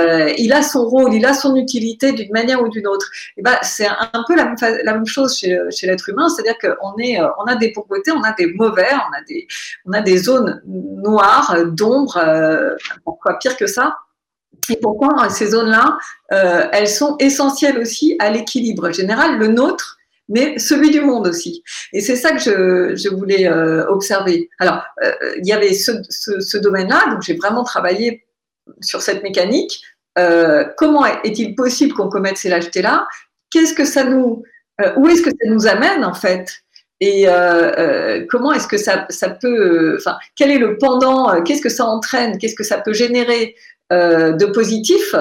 Euh, il a son rôle, il a son utilité d'une manière ou d'une autre. Bah, c'est un, peu la même, chose chez, l'être humain, c'est-à-dire qu'on est, on a des pauvretés, on a des mauvais, on a des, on a des zones noires, d'ombre, pourquoi pire que ça et pourquoi ces zones-là, euh, elles sont essentielles aussi à l'équilibre général, le nôtre, mais celui du monde aussi. Et c'est ça que je, voulais euh, observer. Alors, euh, il y avait ce, domaine-là, donc j'ai vraiment travaillé sur cette mécanique. Euh, comment est-il possible qu'on commette ces lâchetés-là? Qu'est-ce que ça nous, euh, où est-ce que ça nous amène en fait? Et comment est-ce que ça, peut, enfin, quel est le pendant, qu'est-ce que ça entraîne, qu'est-ce que ça peut générer? euh, de positif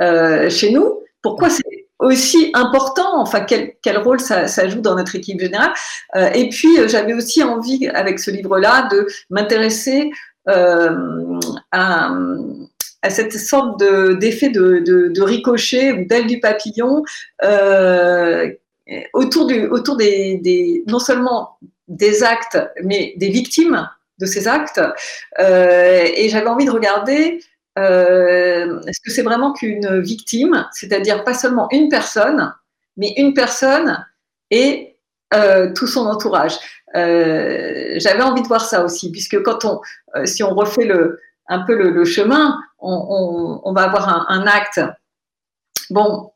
euh, chez nous. Pourquoi c'est aussi important, enfin quel, quel rôle ça, joue dans notre équipe générale. Euh, et puis j'avais aussi envie avec ce livre-là de m'intéresser euh, à, cette sorte d'effet de, de, ricochet ou d'aile du papillon euh, autour, du, autour des, des, non seulement des actes, mais des victimes de ces actes. Euh, et j'avais envie de regarder euh, est-ce que c'est vraiment qu'une victime, c'est-à-dire pas seulement une personne, mais une personne et euh, tout son entourage. Euh, j'avais envie de voir ça aussi, puisque quand on, si on refait le, un peu le, chemin, on, va avoir un, acte, bon,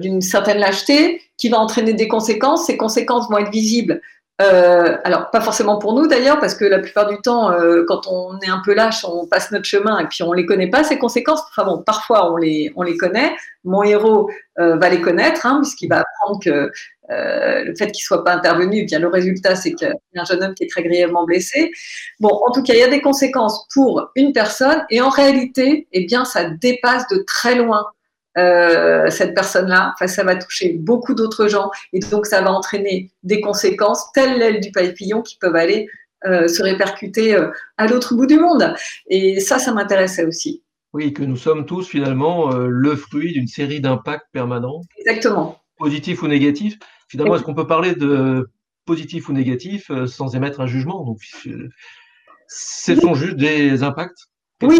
d'une certaine lâcheté qui va entraîner des conséquences. Ces conséquences vont être visibles Euh, alors, pas forcément pour nous d'ailleurs, parce que la plupart du temps, euh, quand on est un peu lâche, on passe notre chemin et puis on les connaît pas, ces conséquences. Enfin bon, parfois on les, on les connaît. Mon héros euh, va les connaître, hein, puisqu'il va apprendre que le fait qu'il soit pas intervenu, eh bien le résultat, c'est qu'il y a un jeune homme qui est très grièvement blessé. Bon, en tout cas, il y a des conséquences pour une personne et en réalité, eh bien, ça dépasse de très loin euh, cette personne-là. Enfin, ça va toucher beaucoup d'autres gens et donc ça va entraîner des conséquences telles l'aile du papillon qui peuvent aller euh, se répercuter euh, à l'autre bout du monde. Et ça, ça m'intéressait aussi. Oui, que nous sommes tous finalement le fruit d'une série d'impacts permanents. Exactement. Positifs ou négatifs. Finalement, est-ce qu'on peut parler de positif ou négatif sans émettre un jugement? Donc, ce sont juste des impacts? Oui,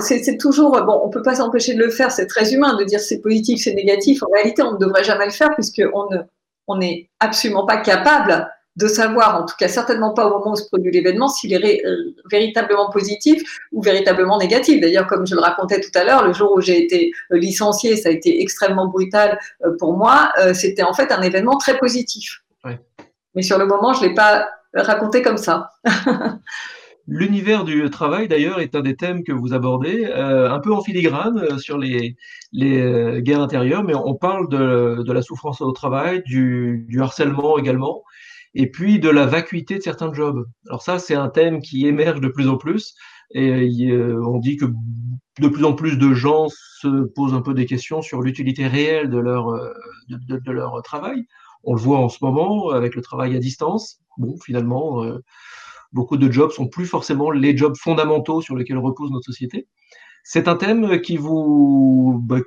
c'est toujours, bon, on peut pas s'empêcher de le faire, c'est très humain de dire c'est positif, c'est négatif. En réalité, on ne devrait jamais le faire puisqu'on n'est on absolument pas capable de savoir, en tout cas certainement pas au moment où se produit l'événement, s'il est euh, véritablement positif ou véritablement négatif. D'ailleurs, comme je le racontais tout à l'heure, le jour où j'ai été euh, licenciée, ça a été extrêmement brutal euh, pour moi, c'était en fait un événement très positif. Mais sur le moment, je ne l'ai pas raconté comme ça. (laughs) L'univers du travail, d'ailleurs, est un des thèmes que vous abordez, euh, un peu en filigrane euh, sur les, euh, guerres intérieures, mais on parle de, la souffrance au travail, du, harcèlement également, et puis de la vacuité de certains jobs. Alors ça, c'est un thème qui émerge de plus en plus, et on dit que de plus en plus de gens se posent un peu des questions sur l'utilité réelle de leur, de, leur travail. On le voit en ce moment avec le travail à distance. Bon, finalement beaucoup de jobs sont plus forcément les jobs fondamentaux sur lesquels repose notre société. C'est un thème qui vous, bah,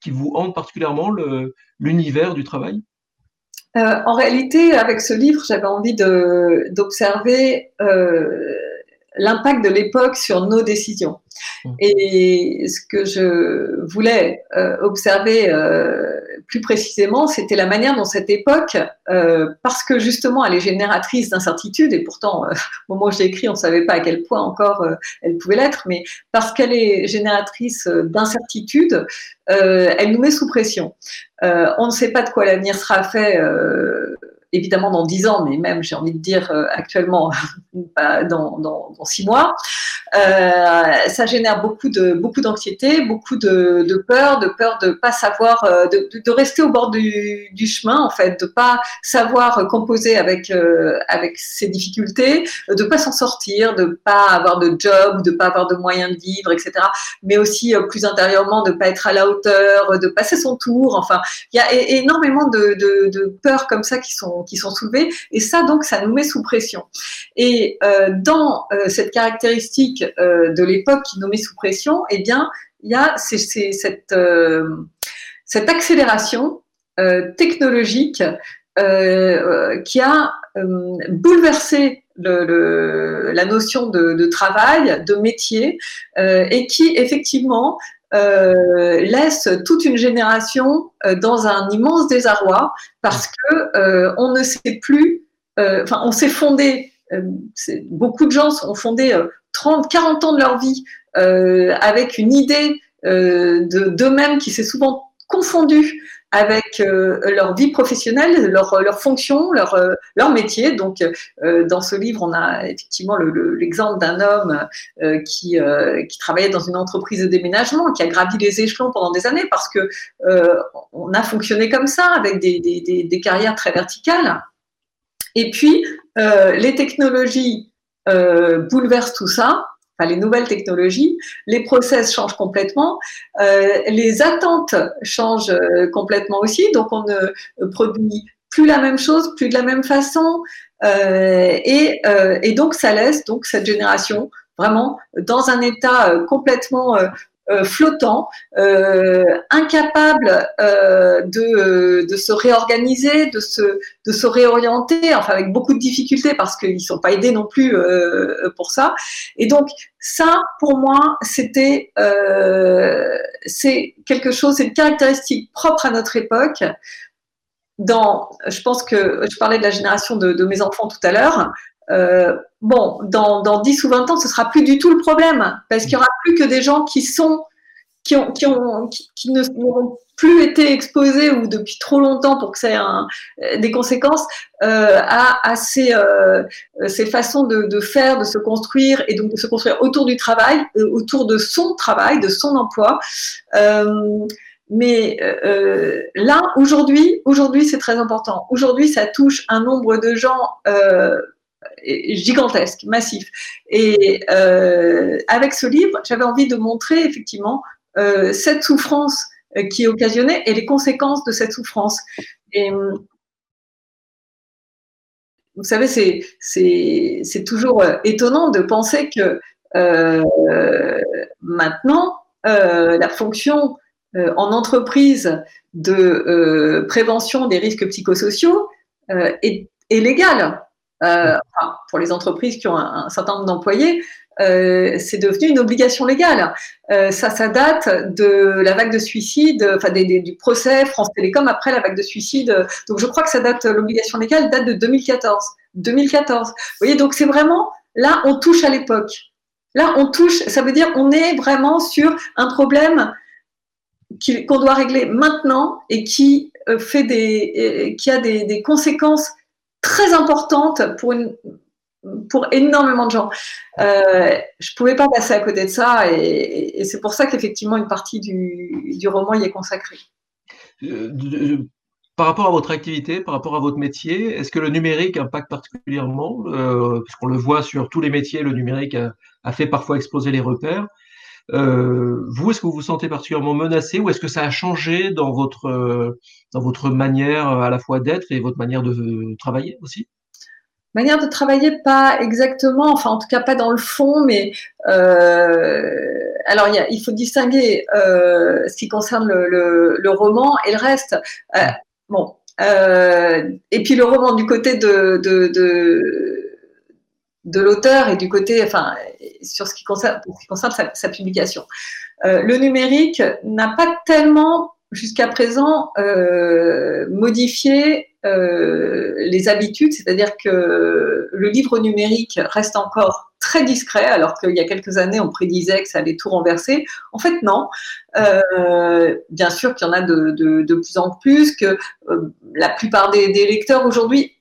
qui, vous hante particulièrement, l'univers du travail? Euh, En réalité, avec ce livre, j'avais envie d'observer euh, l'impact de l'époque sur nos décisions. Mmh. Et ce que je voulais euh, observer euh, plus précisément, c'était la manière dont cette époque, euh, parce que justement elle est génératrice d'incertitude, et pourtant au moment où j'ai écrit, on ne savait pas à quel point encore elle pouvait l'être, mais parce qu'elle est génératrice d'incertitude, elle nous met sous pression. on ne sait pas de quoi l'avenir sera fait évidemment dans dix ans, mais même, j'ai envie de dire, euh, actuellement, (laughs) dans, dans, six mois, euh, ça génère beaucoup de beaucoup d'anxiété, beaucoup de, peur, de peur de pas savoir, euh, de, rester au bord du, chemin, en fait, de pas savoir composer avec avec ces difficultés, de pas s'en sortir, de pas avoir de job, de pas avoir de moyens de vivre, etc. Mais aussi plus intérieurement, de pas être à la hauteur, de passer son tour. Enfin, il y a énormément de peurs comme ça qui sont qui sont soulevés. Et ça, donc, ça nous met sous pression. Et euh, dans euh, cette caractéristique euh, de l'époque qui nous met sous pression, eh bien, il y a cette, cette accélération technologique qui a bouleversé le, la notion de, de, travail, de métier, et qui effectivement euh, laisse toute une génération euh, dans un immense désarroi parce que euh, on ne sait plus, enfin, on s'est fondé, beaucoup de gens ont fondé 30, 40 ans de leur vie avec une idée d'eux-mêmes qui s'est souvent confondue avec euh, leur vie professionnelle, leur, leur fonction, leur, euh, leur métier. Donc, euh, dans ce livre, on a effectivement l'exemple d'un homme qui, qui travaillait dans une entreprise de déménagement, qui a gravi les échelons pendant des années parce que on a fonctionné comme ça, avec des, des, des, carrières très verticales. Et puis, les technologies bouleversent tout ça les nouvelles technologies, les process changent complètement, euh, les attentes changent euh, complètement aussi, donc on ne produit plus la même chose, plus de la même façon, euh, et, et, donc ça laisse donc cette génération vraiment dans un état complètement euh, flottant, euh, incapable euh, de, de, se réorganiser, de se, de se réorienter, enfin avec beaucoup de difficultés parce qu'ils ne sont pas aidés non plus pour ça. Et donc ça, pour moi, c'était c'est quelque chose, c'est une caractéristique propre à notre époque. Dans, je pense que je parlais de la génération de mes enfants tout à l'heure. Euh, bon, dans, dans, 10 ou 20 ans, ce sera plus du tout le problème, parce qu'il n'y aura plus que des gens qui sont qui, ont, qui, ne n'auront plus été exposés ou depuis trop longtemps pour que ça ait un, des conséquences euh, à, ces, euh, ces, façons de, faire, de se construire et donc de se construire autour du travail, euh, autour de son travail, de son emploi. Euh, mais euh, là, aujourd'hui, aujourd'hui, c'est très important. Aujourd'hui, ça touche un nombre de gens euh, gigantesque, massif. Et euh, avec ce livre, j'avais envie de montrer effectivement euh, cette souffrance euh, qui est occasionnée et les conséquences de cette souffrance. Vous savez, c'est toujours étonnant de penser que maintenant, la fonction en entreprise de prévention des risques psychosociaux est légale. Euh, pour les entreprises qui ont un, certain nombre d'employés, euh, c'est devenu une obligation légale. Euh, ça, ça date de la vague de suicide, enfin du procès France Télécom après la vague de suicide. Donc je crois que ça date, l'obligation légale date de 2014. 2014. Vous voyez, donc c'est vraiment, là, on touche à l'époque. Là, on touche, ça veut dire on est vraiment sur un problème qu'on doit régler maintenant et qui fait des, qui a des, des conséquences très importante pour, pour énormément de gens. Euh, je ne pouvais pas passer à côté de ça et, c'est pour ça qu'effectivement une partie du, du, roman y est consacrée. Euh, par rapport à votre activité, par rapport à votre métier, est-ce que le numérique impacte particulièrement euh, Parce qu'on le voit sur tous les métiers, le numérique a fait parfois exploser les repères. Euh, vous, est-ce que vous vous sentez particulièrement menacé ou est-ce que ça a changé dans votre, euh, dans votre manière à la fois d'être et votre manière de travailler aussi? Manière de travailler, pas exactement, enfin en tout cas pas dans le fond, mais euh, alors il, faut distinguer euh, ce qui concerne le, roman et le reste. Euh, bon, et puis le roman du côté de de l'auteur et du côté, enfin, sur ce qui concerne, sa, publication. Euh, le numérique n'a pas tellement, jusqu'à présent, euh, modifié euh, les habitudes, c'est-à-dire que le livre numérique reste encore très discret, alors qu'il y a quelques années, on prédisait que ça allait tout renverser. En fait, non. Bien sûr qu'il y en a de, de, plus en plus, que la plupart des lecteurs aujourd'hui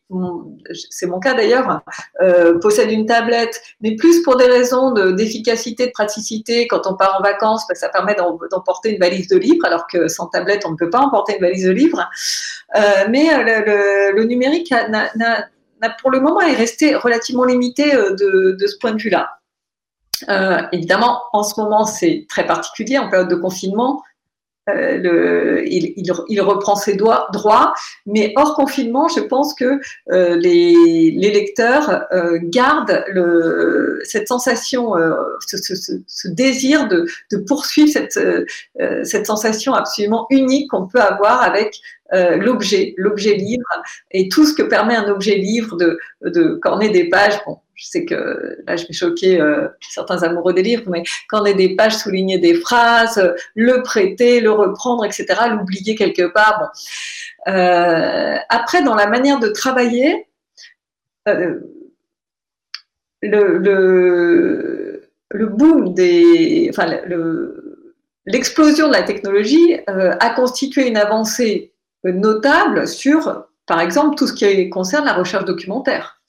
c'est mon cas d'ailleurs, euh, possède une tablette, mais plus pour des raisons d'efficacité, de, praticité. Quand on part en vacances, ben, ça permet d'emporter une valise de livres, alors que sans tablette, on ne peut pas emporter une valise de livres. Euh, mais euh, le, numérique pour le moment est resté relativement limité de ce point de vue-là. évidemment, en ce moment, c'est très particulier en période de confinement. Euh, le, il, il, reprend ses doigts, droits, mais hors confinement, je pense que euh, les, les, lecteurs euh, gardent le, cette sensation, euh, ce, ce, ce, désir de, de poursuivre cette, euh, cette sensation absolument unique qu'on peut avoir avec l'objet, l'objet livre et tout ce que permet un objet livre de, de corner des pages. Je sais que là, je vais choquer euh, certains amoureux des livres, mais quand on a des pages soulignées des phrases, euh, le prêter, le reprendre, etc., l'oublier quelque part. Bon. Euh, après, dans la manière de travailler, le, le, le, boom des, enfin, l'explosion de la technologie a constitué une avancée notable sur, par exemple, tout ce qui concerne la recherche documentaire.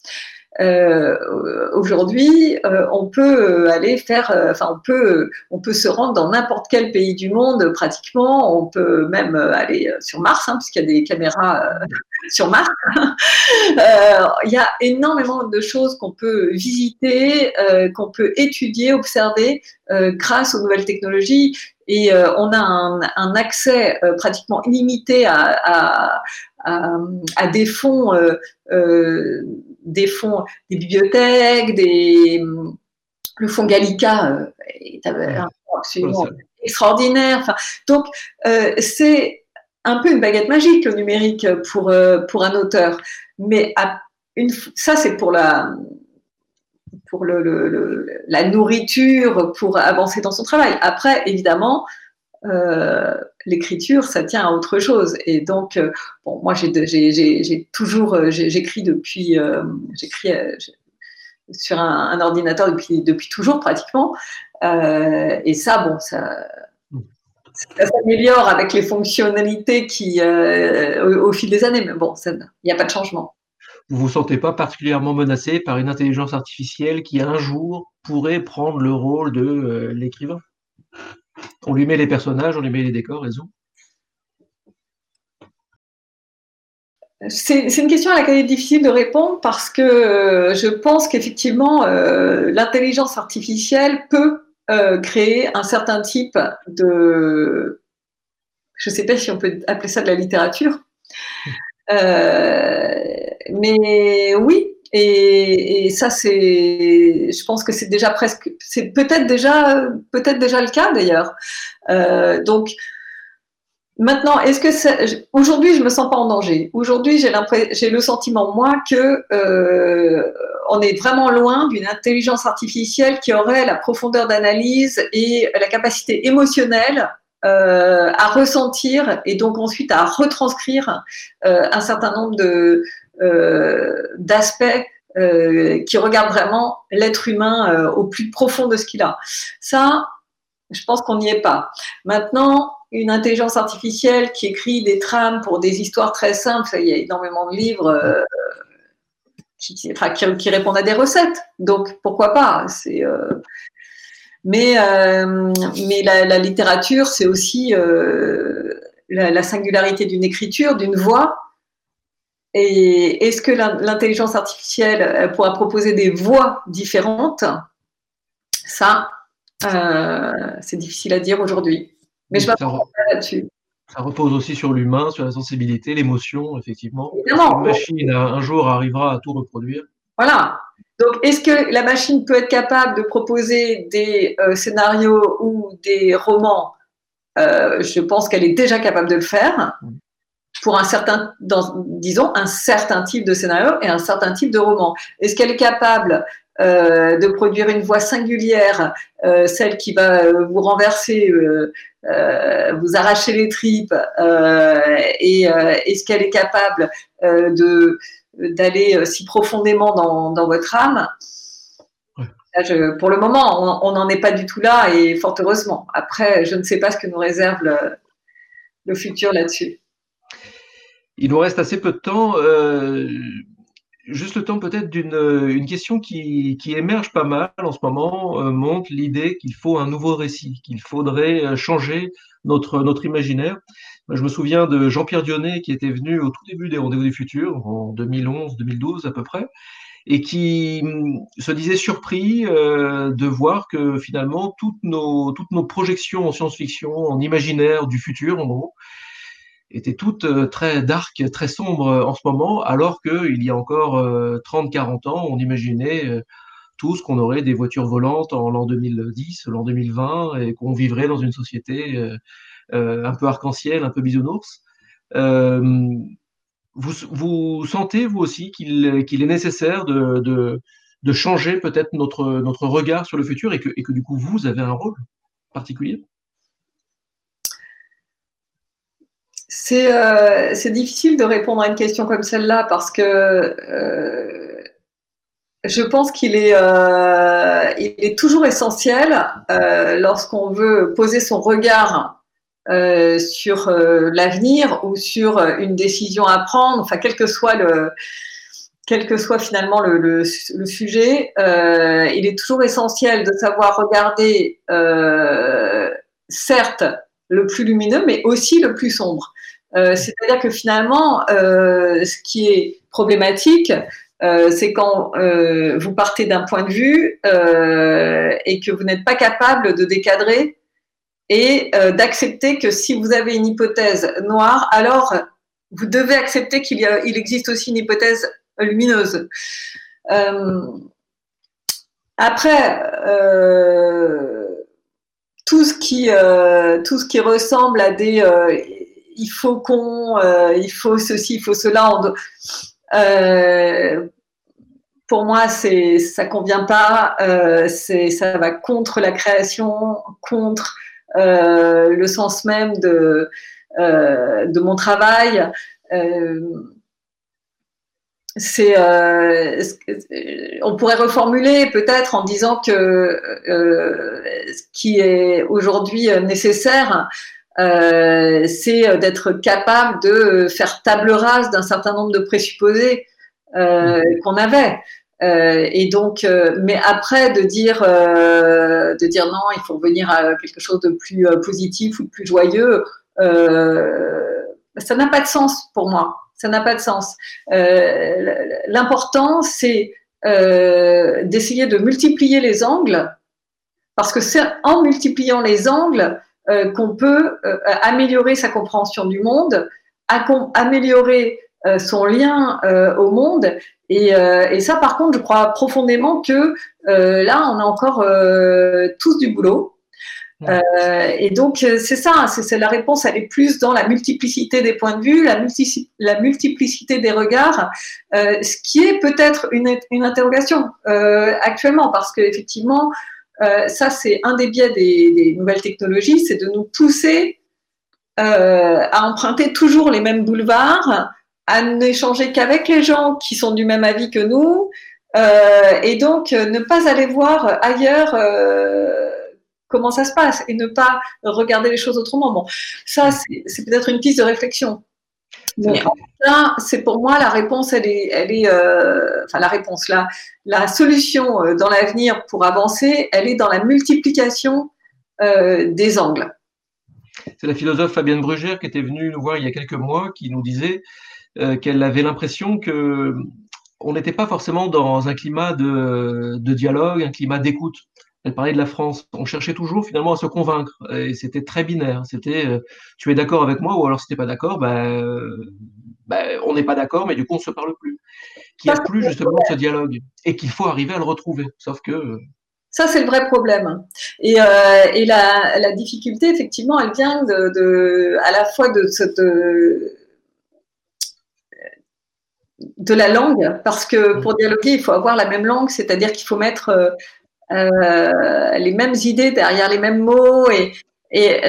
Euh, Aujourd'hui, euh, on peut aller faire, euh, enfin, on peut, on peut se rendre dans n'importe quel pays du monde pratiquement. On peut même aller sur Mars, hein, puisqu'il y a des caméras euh, (laughs) sur Mars. (laughs) Il y a énormément de choses qu'on peut visiter, qu'on peut étudier, observer grâce aux nouvelles technologies et euh, on a un, un accès euh, pratiquement illimité à, à, à, à des fonds, euh, des fonds, des bibliothèques, des le fonds Gallica est absolument extraordinaire. Enfin, donc c'est un peu une baguette magique le numérique pour pour un auteur, mais à une, ça c'est pour la pour le, la nourriture, pour avancer dans son travail. Après, évidemment, euh, l'écriture, ça tient à autre chose. Et donc, euh, bon, moi, j'ai toujours, euh, j'écris depuis, j'écris sur un, ordinateur depuis, toujours pratiquement. et ça, bon, ça, s'améliore avec les fonctionnalités qui, au, fil des années, mais bon, il n'y a pas de changement. Vous vous sentez pas particulièrement menacé par une intelligence artificielle qui un jour pourrait prendre le rôle de l'écrivain? On lui met les personnages, on lui met les décors et tout. C'est une question à laquelle il est difficile de répondre parce que euh, je pense qu'effectivement, euh, l'intelligence artificielle peut euh, créer un certain type de... Je ne sais pas si on peut appeler ça de la littérature. mais oui, et, ça, c'est, je pense que c'est déjà presque, c'est peut-être déjà, peut-être déjà le cas d'ailleurs. donc, Maintenant, est-ce que aujourd'hui je me sens pas en danger Aujourd'hui, j'ai j'ai le sentiment moi que euh, on est vraiment loin d'une intelligence artificielle qui aurait la profondeur d'analyse et la capacité émotionnelle euh, à ressentir et donc ensuite à retranscrire euh, un certain nombre de d'aspects qui regardent vraiment l'être humain au plus profond de ce qu'il a. Ça, je pense qu'on n'y est pas. Maintenant, une intelligence artificielle qui écrit des trames pour des histoires très simples, il y a énormément de livres euh, qui, répondent à des recettes. Donc pourquoi pas? Euh, euh, mais la, littérature, c'est aussi la, singularité d'une écriture, d'une voix. Et est-ce que l'intelligence artificielle pourra proposer des voix différentes? Ça, c'est difficile à dire aujourd'hui. Mais je là-dessus. Ça repose aussi sur l'humain, sur la sensibilité, l'émotion, effectivement. Une machine, un jour, arrivera à tout reproduire. Voilà. Donc, est-ce que la machine peut être capable de proposer des euh, scénarios ou des romans? Euh, Je pense qu'elle est déjà capable de le faire pour un certain, disons, un certain type de scénario et un certain type de roman. Est-ce qu'elle est capable euh, de produire une voix singulière, celle qui va vous renverser euh, vous arracher les tripes euh, et euh, est-ce qu'elle est capable de d'aller si profondément dans, dans votre âme? Pour le moment, on n'en est pas du tout là et fort heureusement. Après, je ne sais pas ce que nous réserve le, le futur là-dessus. Il nous reste assez peu de temps. juste le temps peut-être d'une une question qui, qui, émerge pas mal en ce moment, montre l'idée qu'il faut un nouveau récit, qu'il faudrait changer notre, notre imaginaire. Je me souviens de Jean-Pierre Dionnet qui était venu au tout début des Rendez-vous du Futur, en 2011-2012 à peu près, et qui hum, se disait surpris euh, de voir que finalement toutes nos, toutes nos projections en science-fiction, en imaginaire du futur en gros, étaient toutes euh, très dark, très sombres euh, en ce moment, alors qu'il y a encore 30-40 ans, on imaginait tous qu'on aurait des voitures volantes en l'an 2010, l'an 2020, et qu'on vivrait dans une société euh, euh, un peu arc-en-ciel, un peu bisounours. Euh, vous, sentez, vous aussi, qu'il est nécessaire de, changer peut-être notre, regard sur le futur et que du coup, vous avez un rôle particulier? C'est difficile de répondre à une question comme celle-là parce que je pense qu'il est, euh, est toujours essentiel euh, lorsqu'on veut poser son regard euh, sur euh, l'avenir ou sur une décision à prendre, enfin quel que soit le, quel que soit finalement le, le, le sujet, euh, il est toujours essentiel de savoir regarder, certes, le plus lumineux, mais aussi le plus sombre. C'est-à-dire que finalement, ce qui est problématique, euh, c'est quand euh, vous partez d'un point de vue euh, et que vous n'êtes pas capable de décadrer et d'accepter que si vous avez une hypothèse noire, alors vous devez accepter qu'il il existe aussi une hypothèse lumineuse. après, tout ce qui ressemble à des il faut qu'on, il faut ceci, il faut cela. Euh, pour moi, c'est ça convient pas. Euh, ça va contre la création, contre euh, le sens même de mon travail. on pourrait reformuler peut-être en disant que ce qui est aujourd'hui nécessaire c'est d'être capable de faire table rase d'un certain nombre de présupposés qu'on avait. et donc, mais après de dire, de dire non, il faut revenir à quelque chose de plus positif ou de plus joyeux, ça n'a pas de sens pour moi. Ça n'a pas de sens. L'important, c'est d'essayer de multiplier les angles parce que c'est en multipliant les angles euh, qu'on peut euh, améliorer sa compréhension du monde, améliorer euh, son lien au monde. Et, et, ça, par contre, je crois profondément que là, on a encore tous du boulot. et donc, c'est ça, c'est la réponse, elle est plus dans la multiplicité des points de vue, la, la multiplicité des regards, ce qui est peut-être une, une, interrogation actuellement, parce qu'effectivement, euh, ça, c'est un des biais des, nouvelles technologies, c'est de nous pousser euh, à emprunter toujours les mêmes boulevards, à n'échanger qu'avec les gens qui sont du même avis que nous, euh, et donc ne pas aller voir ailleurs comment ça se passe et ne pas regarder les choses autrement. Bon, ça, c'est peut-être une piste de réflexion. Mais en tout c'est pour moi la réponse, elle est, elle est euh, enfin la réponse là, la solution euh, dans l'avenir pour avancer, elle est dans la multiplication euh, des angles. C'est la philosophe Fabienne Brugère qui était venue nous voir il y a quelques mois, qui nous disait qu'elle avait l'impression que on n'était pas forcément dans un climat de, de dialogue, un climat d'écoute elle parlait de la France. On cherchait toujours finalement à se convaincre. Et c'était très binaire. C'était euh, tu es d'accord avec moi ou alors si tu n'es pas d'accord, ben, ben, on n'est pas d'accord, mais du coup on ne se parle plus. Qu'il n'y a plus justement ce dialogue et qu'il faut arriver à le retrouver. Sauf que. Euh, ça, c'est le vrai problème. Et, euh, et la, la, difficulté, effectivement, elle vient de, de à la fois de, de, de la langue, parce que pour dialoguer, il faut avoir la même langue, c'est-à-dire qu'il faut mettre euh, les mêmes idées derrière les mêmes mots et,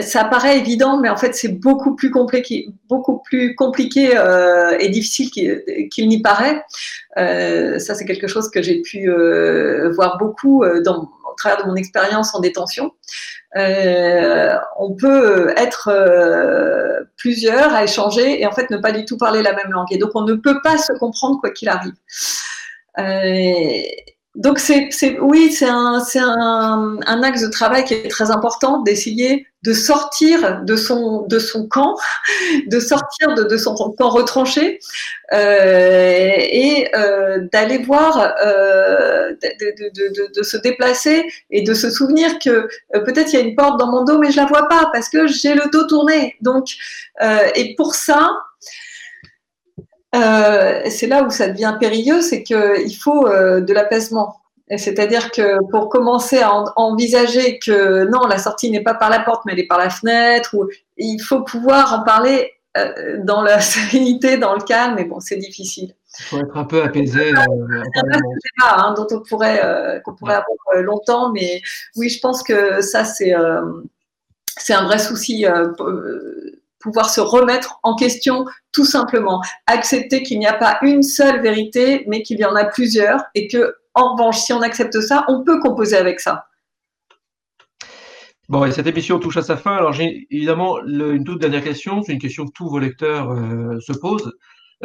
ça paraît évident, mais en fait, c'est beaucoup plus compliqué, beaucoup plus compliqué euh, et difficile qu'il n'y paraît. Euh, ça, c'est quelque chose que j'ai pu voir beaucoup au travers de mon expérience en détention. On peut être plusieurs à échanger et en fait ne pas du tout parler la même langue. Et donc, on ne peut pas se comprendre quoi qu'il arrive. Donc c'est, oui, c'est un, un, un, axe de travail qui est très important d'essayer de sortir de son, de son camp, (laughs) de sortir de, de son camp retranché euh, et euh, d'aller voir, euh, de, de, de, se déplacer et de se souvenir que euh, peut-être il y a une porte dans mon dos, mais je la vois pas parce que j'ai le dos tourné. Donc, euh, et pour ça, euh, c'est là où ça devient périlleux, c'est qu'il faut euh, de l'apaisement. C'est-à-dire que pour commencer à, envisager que non, la sortie n'est pas par la porte, mais elle est par la fenêtre, ou, il faut pouvoir en parler euh, dans la (laughs) sérénité, dans le calme, mais bon, c'est difficile. Il faut être un peu apaisé. C'est un débat hein, dont on pourrait, qu'on pourrait avoir longtemps, mais oui, je pense que ça, c'est c'est un vrai souci pouvoir se remettre en question tout simplement, accepter qu'il n'y a pas une seule vérité, mais qu'il y en a plusieurs et que, en revanche, si on accepte ça, on peut composer avec ça. Bon, et cette émission touche à sa fin. Alors, j'ai évidemment une toute dernière question. C'est une question que tous vos lecteurs euh, se posent.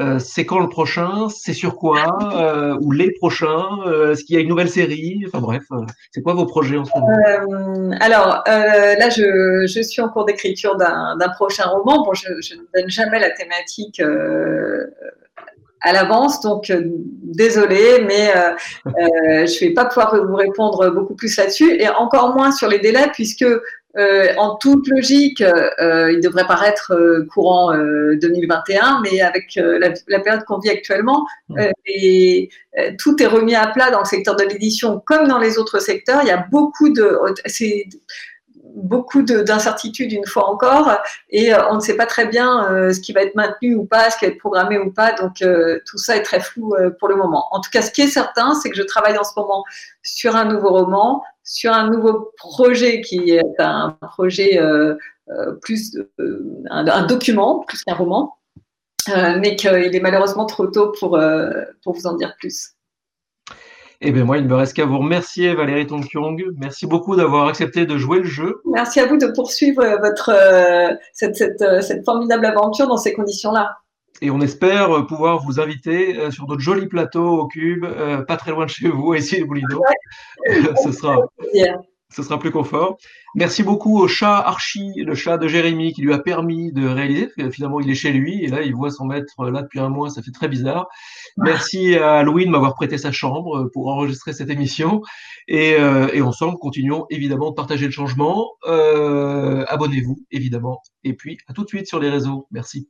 Euh, c'est quand le prochain? C'est sur quoi? Euh, Ou les prochains? Euh, Est-ce qu'il y a une nouvelle série? Enfin bref, c'est quoi vos projets en ce moment? Alors là, je, suis en cours d'écriture d'un prochain roman. Bon, je, je, ne donne jamais la thématique à l'avance, donc désolé, mais je ne vais pas pouvoir vous répondre beaucoup plus là-dessus, et encore moins sur les délais, puisque euh, en toute logique, euh, il devrait paraître euh, courant 2021, mais avec la, période qu'on vit actuellement, et, tout est remis à plat dans le secteur de l'édition comme dans les autres secteurs. Il y a beaucoup de, beaucoup d'incertitudes une fois encore, et on ne sait pas très bien ce qui va être maintenu ou pas, ce qui va être programmé ou pas. Donc tout ça est très flou pour le moment. En tout cas, ce qui est certain, c'est que je travaille en ce moment sur un nouveau roman sur un nouveau projet qui est un projet euh, euh, plus, euh, un, document plus qu'un roman, mais qu'il est malheureusement trop tôt pour, pour vous en dire plus. Eh bien, moi, il ne me reste qu'à vous remercier, Valérie Tonkyong. Merci beaucoup d'avoir accepté de jouer le jeu. Merci à vous de poursuivre votre, euh, cette, cette, euh, cette formidable aventure dans ces conditions-là. Et on espère pouvoir vous inviter euh, sur d'autres jolis plateaux au Cube, pas très loin de chez vous, ici Boulino. (laughs) ce, sera, ce sera plus confort. Merci beaucoup au chat Archie, le chat de Jérémy, qui lui a permis de réaliser. Finalement, il est chez lui et là, il voit son maître là depuis un mois. Ça fait très bizarre. Merci à Louis de m'avoir prêté sa chambre pour enregistrer cette émission. Et, euh, et ensemble, continuons évidemment de partager le changement. Euh, Abonnez-vous, évidemment. Et puis, à tout de suite sur les réseaux. Merci.